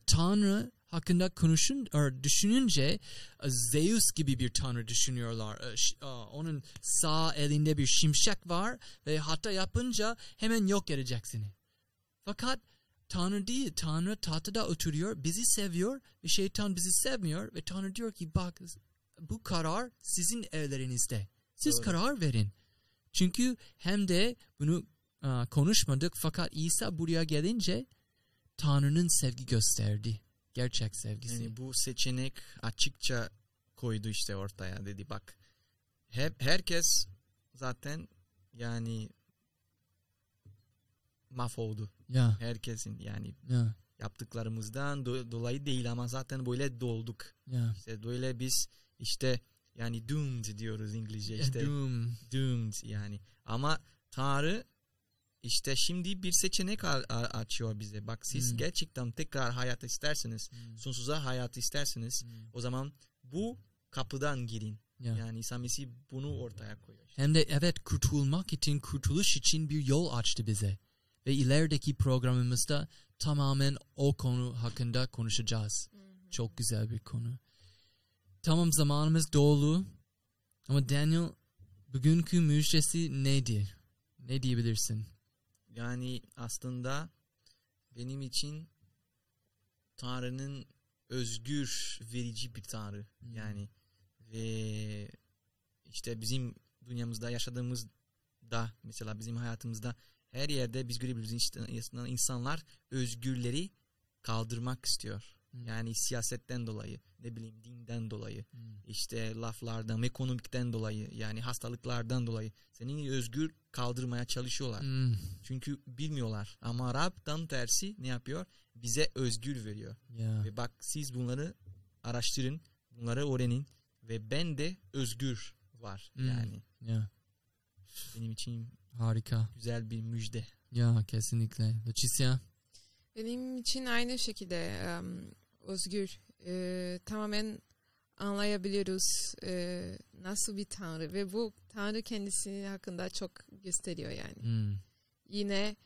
[SPEAKER 1] Tanrı hakkında konuşun, or düşününce aa, Zeus gibi bir Tanrı düşünüyorlar. Ş- aa, Onun sağ elinde bir şimşek var ve hata yapınca hemen yok edecek seni. Fakat Tanrı değil, Tanrı tahtada oturuyor, bizi seviyor ve şeytan bizi sevmiyor ve Tanrı diyor ki bak bu karar sizin ellerinizde. Siz
[SPEAKER 3] Doğru.
[SPEAKER 1] karar verin. Çünkü hem de bunu konuşmadık fakat İsa buraya gelince Tanrı'nın sevgi gösterdi. Gerçek sevgisi.
[SPEAKER 3] Yani bu seçenek açıkça koydu işte ortaya dedi bak. Hep herkes zaten yani mahvoldu.
[SPEAKER 1] ya,
[SPEAKER 3] Herkesin yani
[SPEAKER 1] ya,
[SPEAKER 3] yaptıklarımızdan do- dolayı değil ama zaten böyle dolduk.
[SPEAKER 1] ya.
[SPEAKER 3] İşte böyle biz işte yani doomed diyoruz İngilizce işte
[SPEAKER 1] Doom.
[SPEAKER 3] doomed yani. Ama Tanrı işte şimdi bir seçenek açıyor bize. Bak siz
[SPEAKER 1] Hmm.
[SPEAKER 3] gerçekten tekrar hayat isterseniz,
[SPEAKER 1] Hmm.
[SPEAKER 3] sonsuza hayat isterseniz
[SPEAKER 1] Hmm.
[SPEAKER 3] o zaman bu kapıdan girin.
[SPEAKER 1] Ya.
[SPEAKER 3] Yani İsa Mesih bunu ortaya koyuyor.
[SPEAKER 1] Hem de evet kurtulmak için, kurtuluş için bir yol açtı bize. Ve ilerideki programımızda tamamen o konu hakkında konuşacağız. Çok güzel bir konu. Tamam zamanımız dolu. Ama Daniel bugünkü müjdesi nedir? Ne diyebilirsin?
[SPEAKER 3] Yani aslında benim için Tanrı'nın özgür verici bir Tanrı.
[SPEAKER 1] Hmm.
[SPEAKER 3] Yani ve işte bizim dünyamızda yaşadığımızda mesela bizim hayatımızda her yerde biz görebiliriz insanlar özgürleri kaldırmak istiyor.
[SPEAKER 1] Hmm.
[SPEAKER 3] Yani siyasetten dolayı, ne bileyim dinden dolayı,
[SPEAKER 1] Hmm.
[SPEAKER 3] işte laflardan, ekonomikten dolayı, yani hastalıklardan dolayı seni özgür kaldırmaya çalışıyorlar.
[SPEAKER 1] Hmm.
[SPEAKER 3] Çünkü bilmiyorlar. Ama Rab tam tersi ne yapıyor? Bize özgür veriyor.
[SPEAKER 1] Ya.
[SPEAKER 3] Ve bak siz bunları araştırın, bunları öğrenin ve ben de özgür var.
[SPEAKER 1] Hmm.
[SPEAKER 3] Yani
[SPEAKER 1] Ya.
[SPEAKER 3] benim için
[SPEAKER 1] Harika.
[SPEAKER 3] güzel bir müjde.
[SPEAKER 1] Ya kesinlikle. Leticia.
[SPEAKER 2] Benim için aynı şekilde em, özgür. E, tamamen anlayabiliyoruz e, nasıl bir tanrı ve bu tanrı kendisi hakkında çok gösteriyor yani.
[SPEAKER 1] Hmm.
[SPEAKER 2] Yine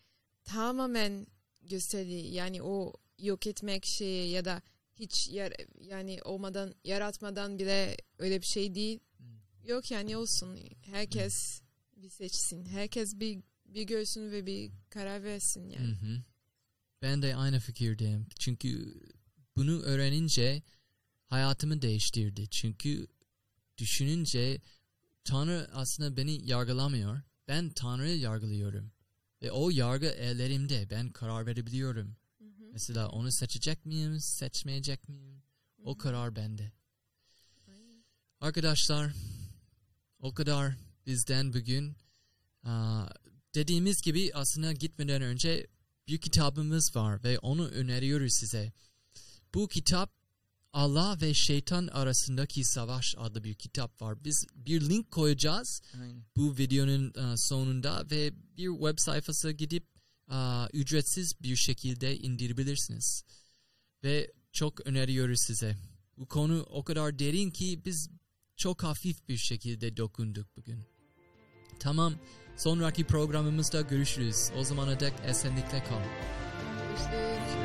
[SPEAKER 2] tamamen gösteriyor yani o yok etmek şeyi ya da hiç yer, yani olmadan yaratmadan bile öyle bir şey değil.
[SPEAKER 1] Hmm.
[SPEAKER 2] Yok yani olsun. Herkes bir seçsin. Herkes bir bir görsün ve bir karar versin yani.
[SPEAKER 1] Hı hı. Ben de aynı fikirdeyim. Çünkü bunu öğrenince hayatımı değiştirdi. Çünkü düşününce Tanrı aslında beni yargılamıyor. Ben Tanrı'yı yargılıyorum. Ve o yargı ellerimde. Ben karar verebiliyorum.
[SPEAKER 2] Hı hı.
[SPEAKER 1] Mesela onu seçecek miyim, seçmeyecek miyim? O karar bende.
[SPEAKER 2] Aynen.
[SPEAKER 1] Arkadaşlar o kadar bizden bugün. Aa, dediğimiz gibi aslında gitmeden önce bir kitabımız var ve onu öneriyoruz size. Bu kitap Allah ve şeytan arasındaki savaş adlı bir kitap var. Biz bir link koyacağız
[SPEAKER 3] Aynen.
[SPEAKER 1] bu videonun e, sonunda ve bir web sayfası gidip e, ücretsiz bir şekilde indirebilirsiniz. Ve çok öneriyoruz size. Bu konu o kadar derin ki biz çok hafif bir şekilde dokunduk bugün. Tamam, sonraki programımızda görüşürüz. O zamana dek esenlikle kalın.
[SPEAKER 2] İşte